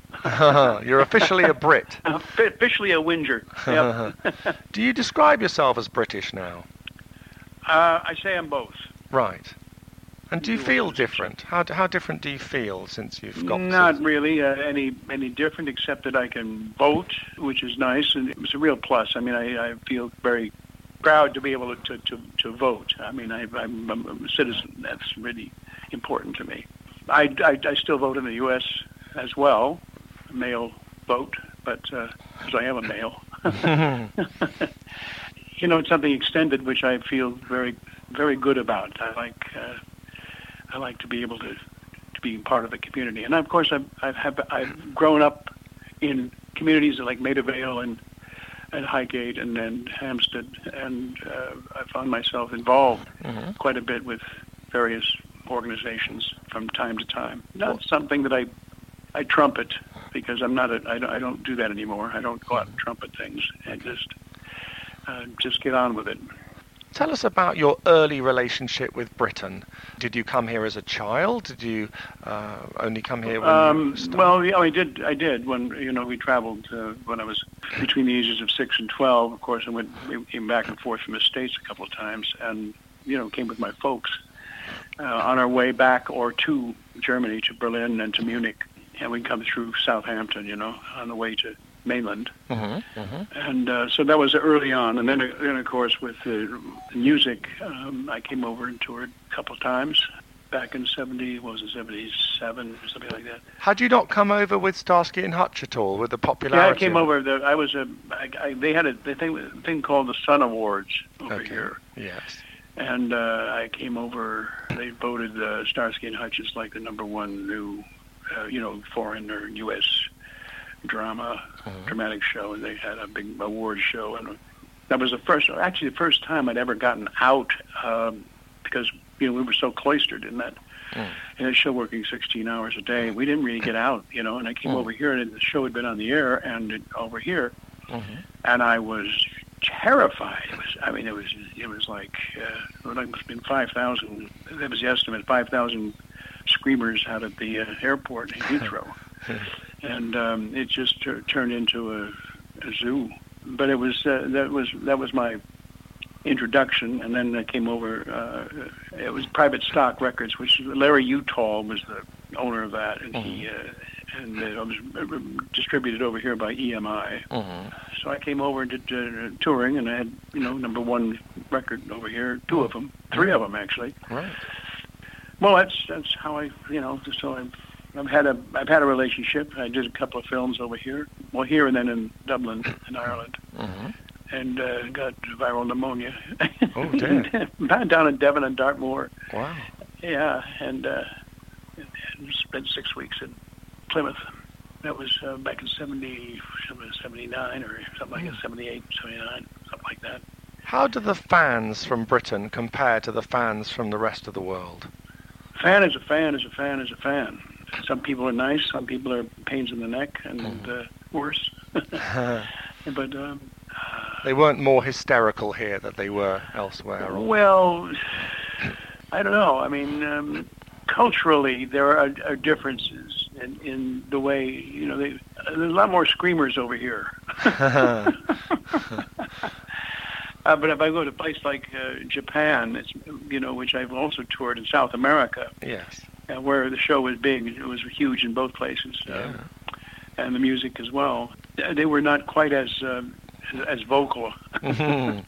You're officially a Brit. I'm officially a whinger. Yep. Do you describe yourself as British now? uh, I say I'm both. Right. And do you feel different? How, how different do you feel since you've got Not really uh, any any different, except that I can vote, which is nice, and it was a real plus. I mean, I, I feel very proud to be able to to, to vote. I mean, I, I'm, I'm a citizen. That's really important to me. I, I, I still vote in the U.S. as well, mail vote, but because I am a male. you know, it's something extended, which I feel very, very good about. I like, uh, I like to be able to, to be part of the community, and of course, I've, I've, have, I've grown up in communities like Maida Vale and and Highgate and then Hampstead, and uh, I found myself involved Mhm. quite a bit with various organizations from time to time. Not something that I I trumpet because I'm not a I don't, I don't do that anymore. I don't go out and trumpet things. I just uh, just get on with it. Tell us about your early relationship with Britain. Did you come here as a child? Did you uh, only come here when Um, well, yeah, I did. I did when you know we traveled uh, when I was between the ages of six and twelve. Of course, I went we came back and forth from the states a couple of times, and you know came with my folks uh, on our way back or to Germany, to Berlin and to Munich, and we'd come through Southampton, you know, on the way to mainland. Mhm, mhm. And uh, so that was early on. And then, then of course, with the music, um, I came over and toured a couple of times back in 70, what was it, 77, or something like that. Had you not come over with Starsky and Hutch at all, with the popularity? Yeah. I came over. The, I was a. I, I, they had a the thing, thing called the Sun Awards over Okay. here, Yes. and uh, I came over. They voted uh, Starsky and Hutch as like the number one new, uh, you know, foreign or U.S. drama, Mhm. dramatic show, and they had a big award show, and that was the first, actually the first time I'd ever gotten out um, because you know we were so cloistered in that. Mm. In a show working 16 hours a day, we didn't really get out, you know. And I came Mm. over here, and the show had been on the air, and it, over here, Mhm. and I was terrified. It was, I mean, it was, it was like, uh, it must have been 5,000, that was the estimate, 5,000 screamers out at the uh, airport in Heathrow. and um, it just tur turned into a, a zoo. But it was, uh, that was, that was my introduction, and then I came over. Uh, it was Private Stock Records, which Larry Uttal was the owner of that, and mm-hmm. he uh, and it was distributed over here by EMI. Mm-hmm. So I came over and did uh, touring, and I had you know number one record over here, two of them, three of them actually. Right. Well, that's that's how I you know so I've I've had a I've had a relationship. I did a couple of films over here, well here and then in Dublin in Ireland. Mm-hmm and uh, got viral pneumonia. Oh, damn. down in Devon and Dartmoor. Wow. Yeah, and, uh, and spent six weeks in Plymouth. That was uh, back in 70, 79 or something like that, 78, 79, something like that. How do the fans from Britain compare to the fans from the rest of the world? Fan is a fan is a fan is a fan. Some people are nice, some people are pains in the neck, and mm. uh, worse. but um, they weren't more hysterical here than they were elsewhere. Or... Well, I don't know. I mean, um, culturally, there are, are differences in, in the way you know. They, there's a lot more screamers over here. uh, but if I go to a place like uh, Japan, it's you know, which I've also toured in South America. Yes. Uh, where the show was big, it was huge in both places, uh, yeah. and the music as well. They were not quite as um, as vocal. Mm-hmm.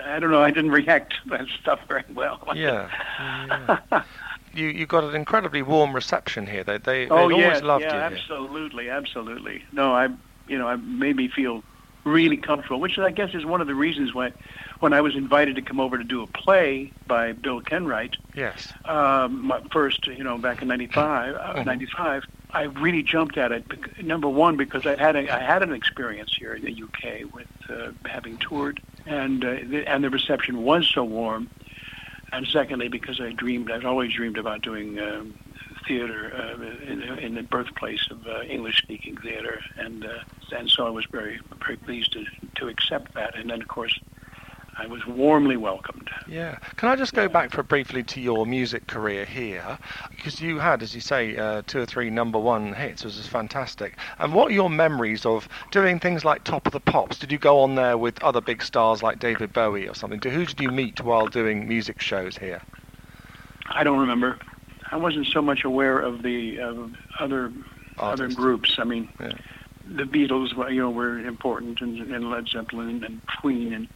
I don't know. I didn't react to that stuff very well. yeah. yeah. you you got an incredibly warm reception here. They they oh, yeah, always loved yeah, you. absolutely, absolutely. No, I you know I made me feel really comfortable, which I guess is one of the reasons why when I was invited to come over to do a play by Bill Kenwright. Yes. Um, my first, you know, back in '95, uh, mm-hmm. '95. I really jumped at it. Number one, because I had a, I had an experience here in the UK with uh, having toured, and uh, the, and the reception was so warm. And secondly, because I dreamed, I've always dreamed about doing um, theater uh, in, in the birthplace of uh, English-speaking theater, and uh, and so I was very very pleased to to accept that. And then, of course, I was warmly welcomed. Yeah. Can I just go back for briefly to your music career here? Because you had, as you say, uh, two or three number one hits, which was fantastic. And what are your memories of doing things like Top of the Pops? Did you go on there with other big stars like David Bowie or something? Who did you meet while doing music shows here? I don't remember. I wasn't so much aware of the uh, other Artists. other groups. I mean, yeah. the Beatles, you know, were important, and, and Led Zeppelin and Queen and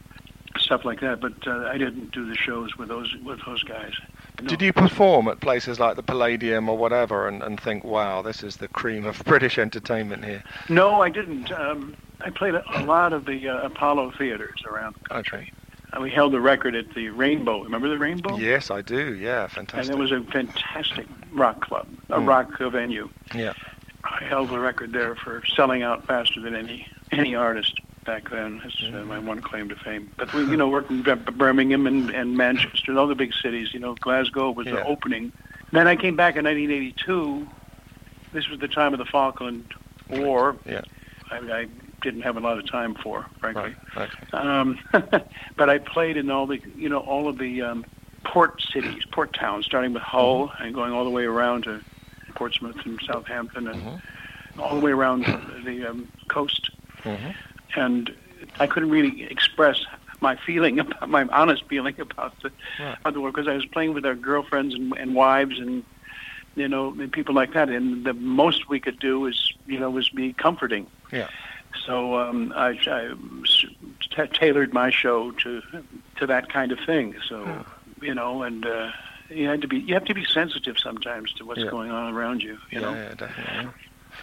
stuff like that. But uh, I didn't do the shows with those with those guys. No. Did you perform at places like the Palladium or whatever, and, and think, wow, this is the cream of British entertainment here? No, I didn't. Um, I played a, a lot of the uh, Apollo theaters around the country. Okay. And we held the record at the Rainbow. Remember the Rainbow? Yes, I do. Yeah, fantastic. And it was a fantastic rock club, a mm. rock venue. Yeah. I held the record there for selling out faster than any any artist back then. That's uh, my one claim to fame. But we, you know, worked in Birmingham and, and Manchester and other big cities. You know, Glasgow was yeah. the opening. Then I came back in 1982. This was the time of the Falkland War. Yeah. I, I didn't have a lot of time for, frankly. Right. Okay. Um, but I played in all the, you know, all of the um, port cities, port towns, starting with Hull mm-hmm. and going all the way around to Portsmouth and Southampton and mm-hmm. all the way around the um, coast. Mm-hmm and I couldn't really express my feeling about my honest feeling about the right. about the work because I was playing with our girlfriends and, and wives and you know and people like that, and the most we could do is you know was be comforting. Yeah. So um, I, I t- tailored my show to to that kind of thing. So yeah. you know, and uh, you had to be you have to be sensitive sometimes to what's yeah. going on around you. You yeah, know. Yeah, definitely.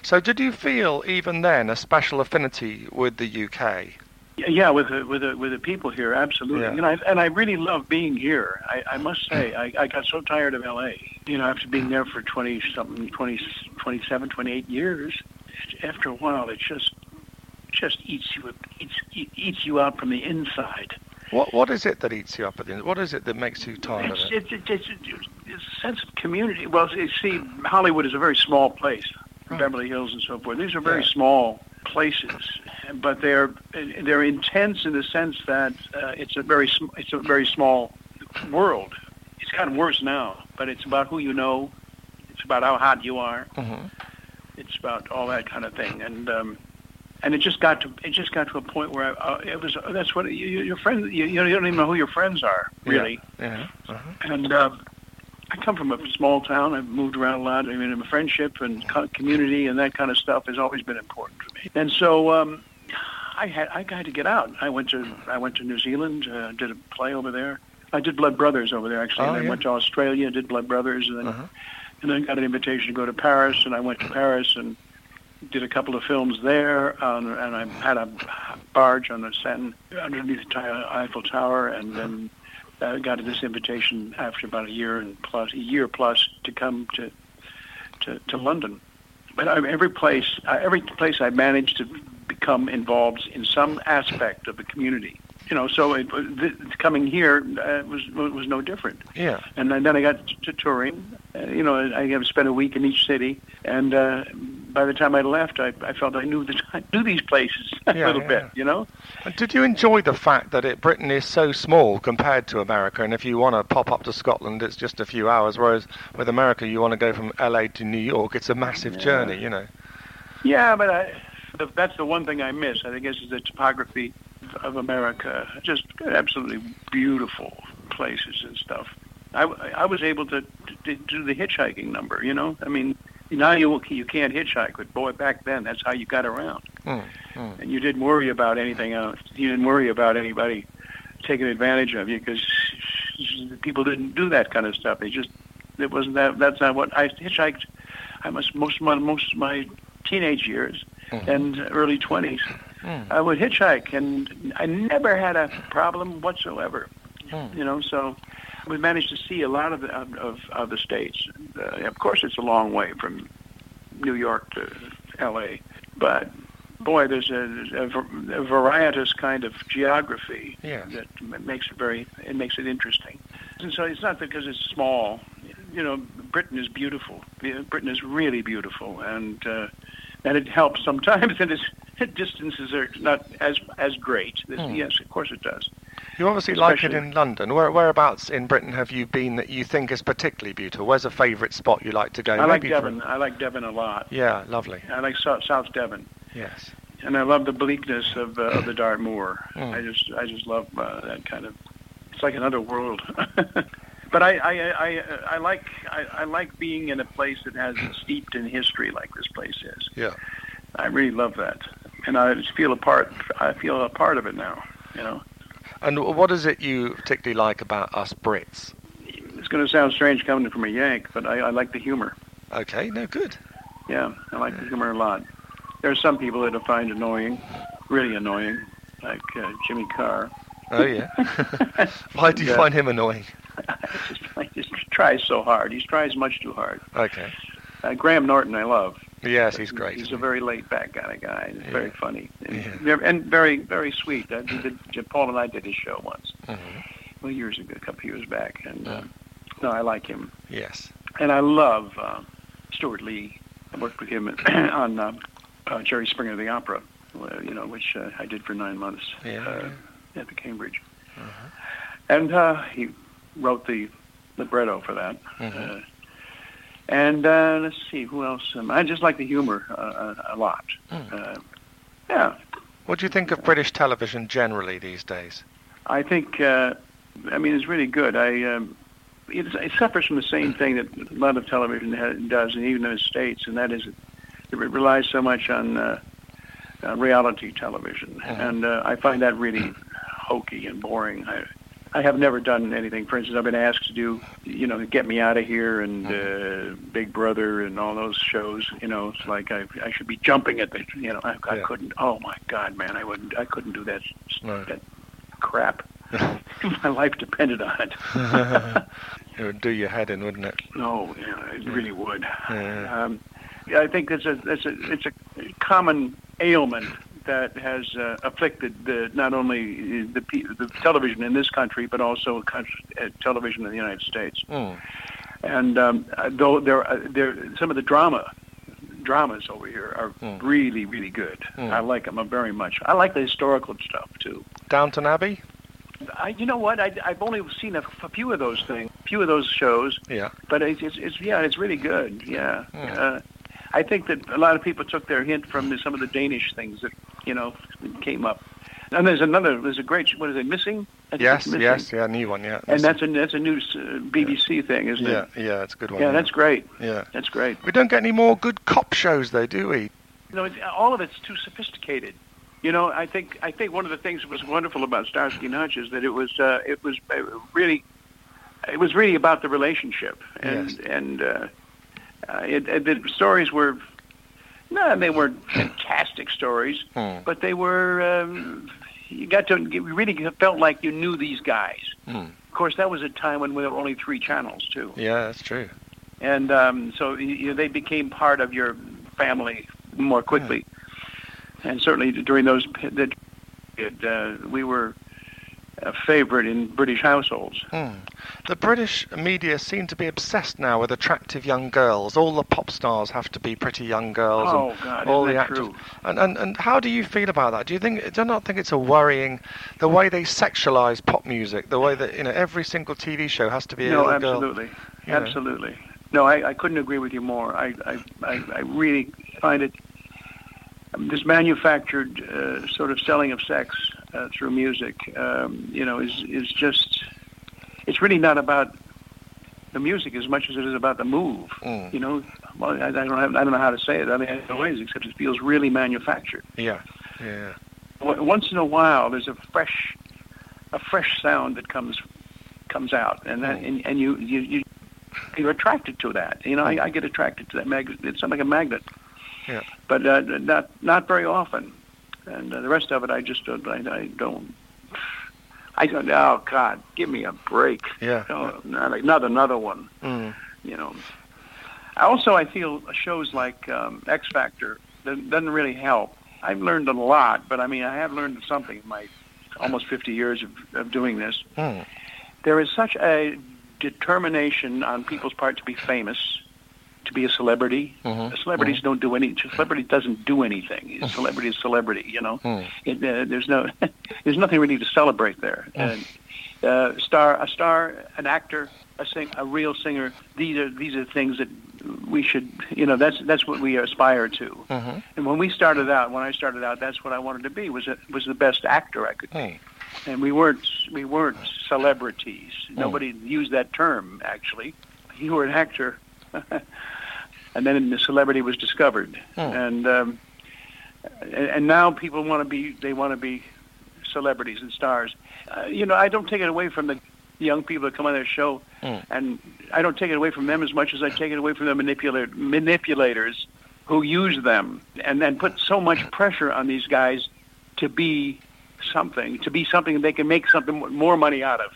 So, did you feel even then a special affinity with the UK? Yeah, with the, with the, with the people here, absolutely. Yeah. Know, I, and I really love being here. I, I must hmm. say, I, I got so tired of LA. You know, after being there for twenty something, 20, 27, 28 years, after a while, it just just eats you eats eats you out from the inside. What what is it that eats you up at the end? What is it that makes you tired it's, of it? It's, it's, it's, it's a sense of community. Well, see, Hollywood is a very small place. Beverly Hills and so forth. These are very yeah. small places, but they're they're intense in the sense that uh, it's a very sm- it's a very small world. It's gotten worse now, but it's about who you know. It's about how hot you are. Mm-hmm. It's about all that kind of thing, and um, and it just got to it just got to a point where I, uh, it was that's what you, your friend you, you don't even know who your friends are really, Yeah. Uh-huh. and. Uh, I come from a small town. I've moved around a lot. I mean, friendship and co- community and that kind of stuff has always been important to me. And so um, I had I had to get out. I went to I went to New Zealand, uh, did a play over there. I did Blood Brothers over there actually. Oh, and I yeah. went to Australia, did Blood Brothers, and then Uh-huh. and then got an invitation to go to Paris, and I went to Paris and did a couple of films there, um, and I had a barge on the Seine underneath the Eiffel Tower, and then uh, got this invitation after about a year and plus a year plus to come to to, to London. But I, every place, uh, every place I managed to become involved in some aspect of the community. You know, so it, th- coming here uh, was was no different. Yeah. And then, then I got to touring. Uh, you know, I have spent a week in each city, and uh, by the time I left, I, I felt I knew the I knew these places a Yeah, little yeah. bit. You know, And Did you enjoy the fact that it, Britain is so small compared to America, and if you want to pop up to Scotland, it's just a few hours, whereas with America, you want to go from LA to New York, it's a massive Yeah. journey, you know. yeah, but I, that's the one thing I miss. I guess is the topography of America. Just absolutely beautiful places and stuff. I, I was able to, to do the hitchhiking number. You know, I mean, now you you can't hitchhike, but boy, back then that's how you got around. Mm, mm. and you didn't worry about anything else. You didn't worry about anybody taking advantage of you because people didn't do that kind of stuff. They just it wasn't that. That's not what I hitchhiked. I must most of my most of my teenage years Mhm. and early twenties. Mm. I would hitchhike, and I never had a problem whatsoever. Mm. You know, so we managed to see a lot of the, of, of, of the states. Uh, of course, it's a long way from New York to L.A., but boy, there's a, a, a varietous kind of geography Yeah. that makes it very it makes it interesting. And so it's not because it's small. You know, Britain is beautiful. Britain is really beautiful, and uh, and it helps sometimes that its distances are not as as great. This, Hmm. Yes, of course it does. You obviously like it in London. Where, whereabouts in Britain have you been that you think is particularly beautiful? Where's a favourite spot you like to go? I like Maybe for- Devon. I like Devon a lot. Yeah, lovely. I like South, South Devon, Yes. and I love the bleakness of uh, of the Dartmoor. Mm. I just I just love uh, that kind of. It's like another world. but I I, I I like I, I like being in a place that has steeped in history like this place is. Yeah. I really love that, and I just feel a part. I feel a part of it now. You know, And what is it you particularly like about us Brits? it's going to sound strange coming from a Yank, but I, I like the humor. Okay, no good. Yeah, I like the humor a lot. There are some people that I find annoying, really annoying, like uh, Jimmy Carr. Oh yeah. Why do you Yeah. find him annoying? just, he just tries so hard. He tries much too hard. Okay. Uh, Graham Norton, I love. Yes, he's great. He's a very laid back kind of guy. He's Yeah. very funny and, Yeah. very- and very very sweet. We did, Paul and I did his show once? Mhm. well years ago, a couple years back, and uh, no, I like him, Yes. and I love uh, Stewart Lee. I worked with him on uh, uh, Jerry Springer the Opera, you know, which uh, I did for nine months Yeah. uh, at the Cambridge, Uh-huh. and uh, he wrote the libretto for that. Mhm. Uh, and uh, let's see, who else? Um, I just like the humor uh, a, lot. Mm. Uh, yeah, What do you think of British television generally these days? I think. Uh, I mean, it's really good. I. Um, it, it suffers from the same thing that a lot of television ha- does, and even in the states, and that is it, it relies so much on uh, uh, reality television, Mhm. and uh, I find that really hokey and boring. I, I have never done anything. For instance, I've been asked to do, you know, Get Me Out of Here and uh, Big Brother and all those shows. You know, it's like I, I should be jumping at the, you know, I, I Yeah. couldn't. Oh my God, man, I wouldn't, I couldn't do that, No. that crap. My life depended on it. it would do your head in, wouldn't it? no, yeah, it really would. Yeah. Um, yeah, I think it's a, it's a, it's a common ailment that has uh, afflicted the, not only the, the television in this country, but also country, uh, television in the United States. Mm. And um, though there, uh, there, some of the drama dramas over here are Mm. really, really good. Mm. I like them very much. I like the historical stuff too. Downton Abbey? I, you know what? I, I've only seen a, a few of those things, a few of those shows, Yeah. but it's, it's, it's yeah, it's really good. Yeah. Mm. Uh, I think that a lot of people took their hint from the, some of the Danish things that you know came up. And there's another. There's a great. What is it? Missing. I Yes, Missing. yes, yeah, new one, yeah. And that's a that's a new uh, BBC thing, isn't yeah, it? yeah, yeah, it's a good one. Yeah, that's great. yeah. That's great. We don't get any more good cop shows, though, do we? You know, all of it's too sophisticated. You know, I think I think one of the things that was wonderful about Starsky and Hutch is that it was uh, it was uh, really it was really about the relationship and Yes. and uh, uh, it, it, the stories were no, they weren't fantastic stories, Hmm. but they were um, you got to you really felt like you knew these guys. Hmm. Of course, that was a time when there were only three channels too Yeah, that's true. and um, so you know, they became part of your family more quickly. And certainly during those that uh, we were a favorite in British households. Hmm. The British media seem to be obsessed now with attractive young girls. All the pop stars have to be pretty young girls. Oh and God, all the actors. And, and and how do you feel about that? Do you think? Do you not think it's a worrying the way they sexualize pop music? The way that you know every single TV show has to be a No, girl. absolutely, you know. absolutely. No, I, I couldn't agree with you more. I I, I, I really find it this manufactured uh, sort of selling of sex uh, through music, um, you know, is is just it's really not about the music as much as it is about the move. Mm. You know, well, I, I don't have, I don't know how to say it. I mean, no ways except it feels really manufactured. Yeah, yeah. W- Once in a while, there's a fresh a fresh sound that comes comes out, and that and, and you you you you're attracted to that. You know, I, I get attracted to that magnet. It's like a magnet. Yeah. But uh, not not very often, and uh, the rest of it, I just uh, I, I don't. I don't. Oh God, give me a break. Yeah. Oh, not, not another one. Mm. You know. Also, I feel shows like um, X Factor that doesn't really help. I've learned a lot, but I mean, I have learned something in my almost 50 years of, of doing this. Mm. There is such a determination on people's part to be famous, to be a celebrity. Mhm. Celebrities don't do any. Celebrity doesn't do anything. A celebrity is celebrity. You know, Mm. it, uh, there's no, there's nothing really to celebrate there. And uh, star, a star, an actor, a sing, a real singer. These are these are things that we should. You know, that's that's what we aspire to. Mhm. And when we started out, when I started out, that's what I wanted to be. Was a, was the best actor I could be. Mm. And we weren't we weren't celebrities. Nobody used that term actually. You were an actor, and then the celebrity was discovered. Hmm. And um, and, and now people want to be they want to be celebrities and stars. Uh, you know, I don't take it away from the young people that come on their show, Mm. and I don't take it away from them as much as I take it away from the manipulator, manipulators who use them and then put so much pressure on these guys to be something, to be something they can make something more money out of.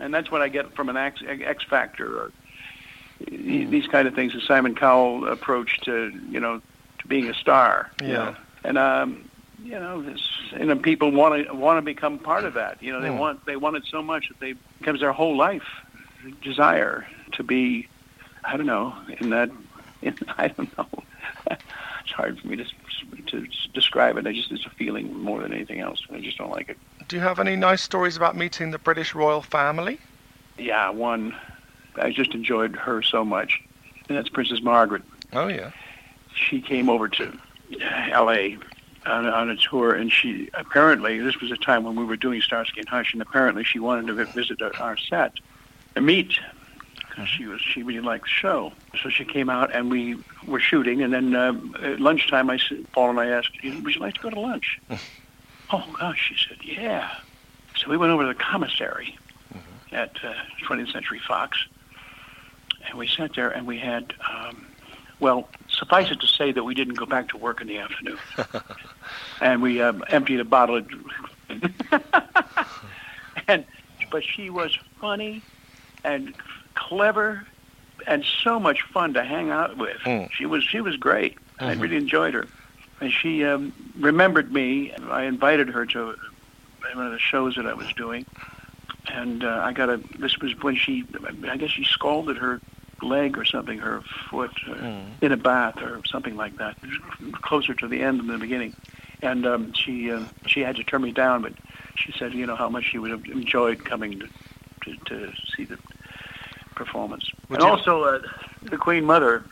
And that's what I get from an X, X Factor or these kind of things. The Simon Cowell approach to you know to being a star. you Yeah. know. And um, you know, this, and then people want to want to become part of that. You know, they Hmm. want they want it so much that they becomes their whole life desire to be. I don't know in that. In, I don't know. it's hard for me to to describe it. I just it's a feeling more than anything else. I just don't like it. Do you have any nice stories about meeting the British royal family? Yeah, one. I just enjoyed her so much, and that's Princess Margaret. Oh yeah. She came over to L.A. On, on a tour, and she apparently this was a time when we were doing Starsky and Hutch, and apparently she wanted to visit our- set and meet. She was she really liked the show, so she came out and we were shooting. And then um, at lunchtime, I said, Paul and I asked, "Would you like to go to lunch?" oh gosh, she said, "Yeah." So we went over to the commissary at uh, 20th Century Fox, and we sat there and we had, um, well, suffice it to say that we didn't go back to work in the afternoon, and we um, emptied a bottle of. and but she was funny and clever and so much fun to hang out with. Mm. She was she was great. I Mhm. really enjoyed her, and she um, remembered me. I invited her to one of the shows that I was doing, and uh, I got a. This was when she, I guess she scalded her leg or something, her foot, uh, in a bath or something like that, closer to the end than the beginning. And um, she uh, she had to turn me down, but she said, you know, how much she would have enjoyed coming to to, to see the performance. Would and you- also, uh, the Queen Mother,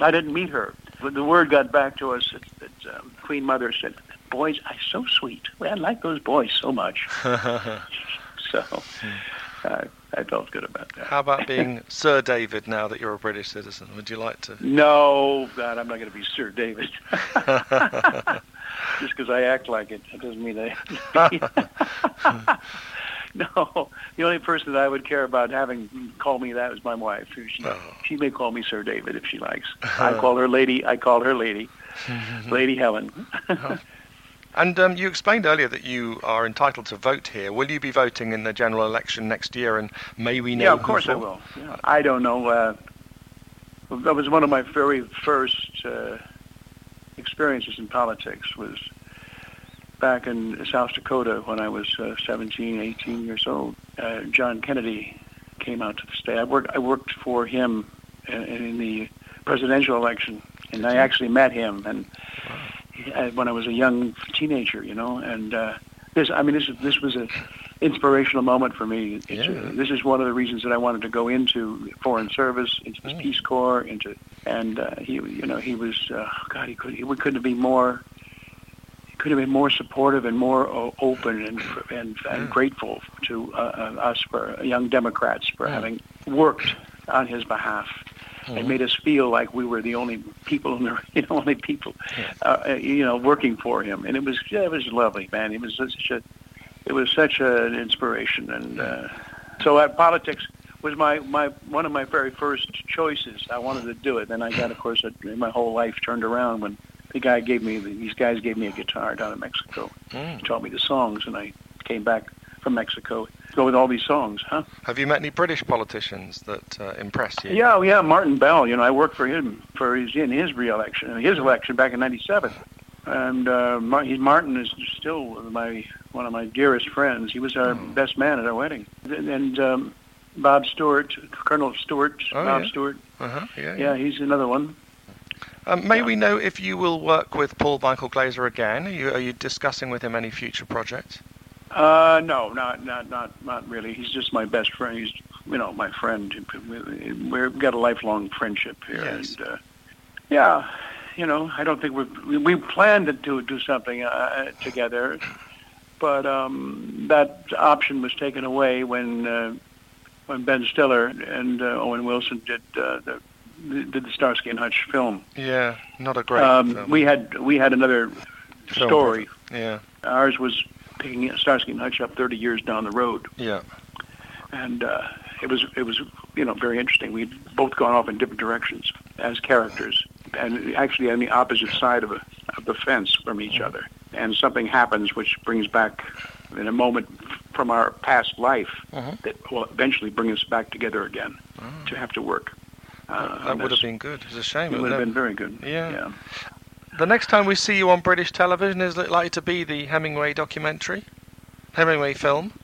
I didn't meet her, but the word got back to us that, that um, Queen Mother said, boys are so sweet. Well, I like those boys so much. so uh, I felt good about that. How about being Sir David now that you're a British citizen? Would you like to? No, God, I'm not going to be Sir David. Just because I act like it, that doesn't mean I. no, the only person that I would care about having call me that is my wife. She Oh. she may call me Sir David if she likes. I call her Lady. I call her Lady, Lady Helen. And um, you explained earlier that you are entitled to vote here. Will you be voting in the general election next year? And may we know? yeah, of course I will. Yeah. I don't know. Uh, that was one of my very first uh, experiences in politics. Was back in South Dakota when I was uh, 17, 18 years old. Uh, John Kennedy came out to the state. I worked. I worked for him in, in the presidential election, and I actually met him. And uh, when I was a young teenager, you know, and uh, this. I mean, this this was a inspirational moment for me. It's, Yeah. uh, this is one of the reasons that I wanted to go into foreign service, into the Mm. Peace Corps, into and uh, he, you know, he was uh, God. He could he couldn't have been more. Could have been more supportive and more open and and, and Mm. grateful to uh, uh, us for young Democrats for Mm. having worked on his behalf. Mhm. It made us feel like we were the only people in the you know only people uh, uh, you know working for him, and it was yeah, it was lovely, man. It was such a it was such an inspiration, and uh, so uh, politics was my my one of my very first choices. I wanted to do it, and I got of course uh, my whole life turned around when the guy gave me these guys gave me a guitar down in Mexico, Mm. taught me the songs, and I came back from Mexico go with all these songs, huh? Have you met any British politicians that uh, impressed you? Yeah, oh, yeah, Martin Bell. You know, I worked for him for his in his reelection, his election back in '97, and uh, Martin is still my one of my dearest friends. He was our Hmm. best man at our wedding, and, and um, Bob Stewart, Colonel Stewart, Oh, Bob yeah. Stewart. Uh-huh. Yeah. Yeah, he's another one. Um, may we know if you will work with Paul Michael Glaser again? Are you, are you discussing with him any future projects? Uh, no, not not not not really. He's just my best friend. He's you know my friend. We've got a lifelong friendship here. Yes. And, uh, yeah, you know, I don't think we we planned to do do something uh, together, but um, that option was taken away when uh, when Ben Stiller and uh, Owen Wilson did uh, the did the Starsky and Hutch film. Yeah, not a great Um, film. we had we had another Film story. Yeah, Ours was picking Starsky and Hutch up 30 years down the road yeah. and uh, it was it was you know very interesting. We'd both gone off in different directions as characters, and actually on the opposite side of, a, of the fence from each other. And something happens which brings back in a moment from our past life Mhm. that will eventually bring us back together again to have to work. Uh, that would have been good. It's a shame. It it would have been very good. Yeah. yeah. The next time we see you on British television, is it likely to be the Hemingway documentary? Hemingway film?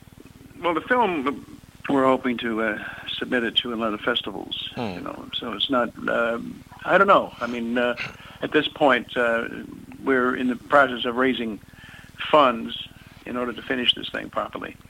Well, the film we're hoping to uh, submit it to a lot of festivals. Hmm. You know, so it's not. Um, I don't know. I mean, uh, at this point, uh, we're in the process of raising funds in order to finish this thing properly.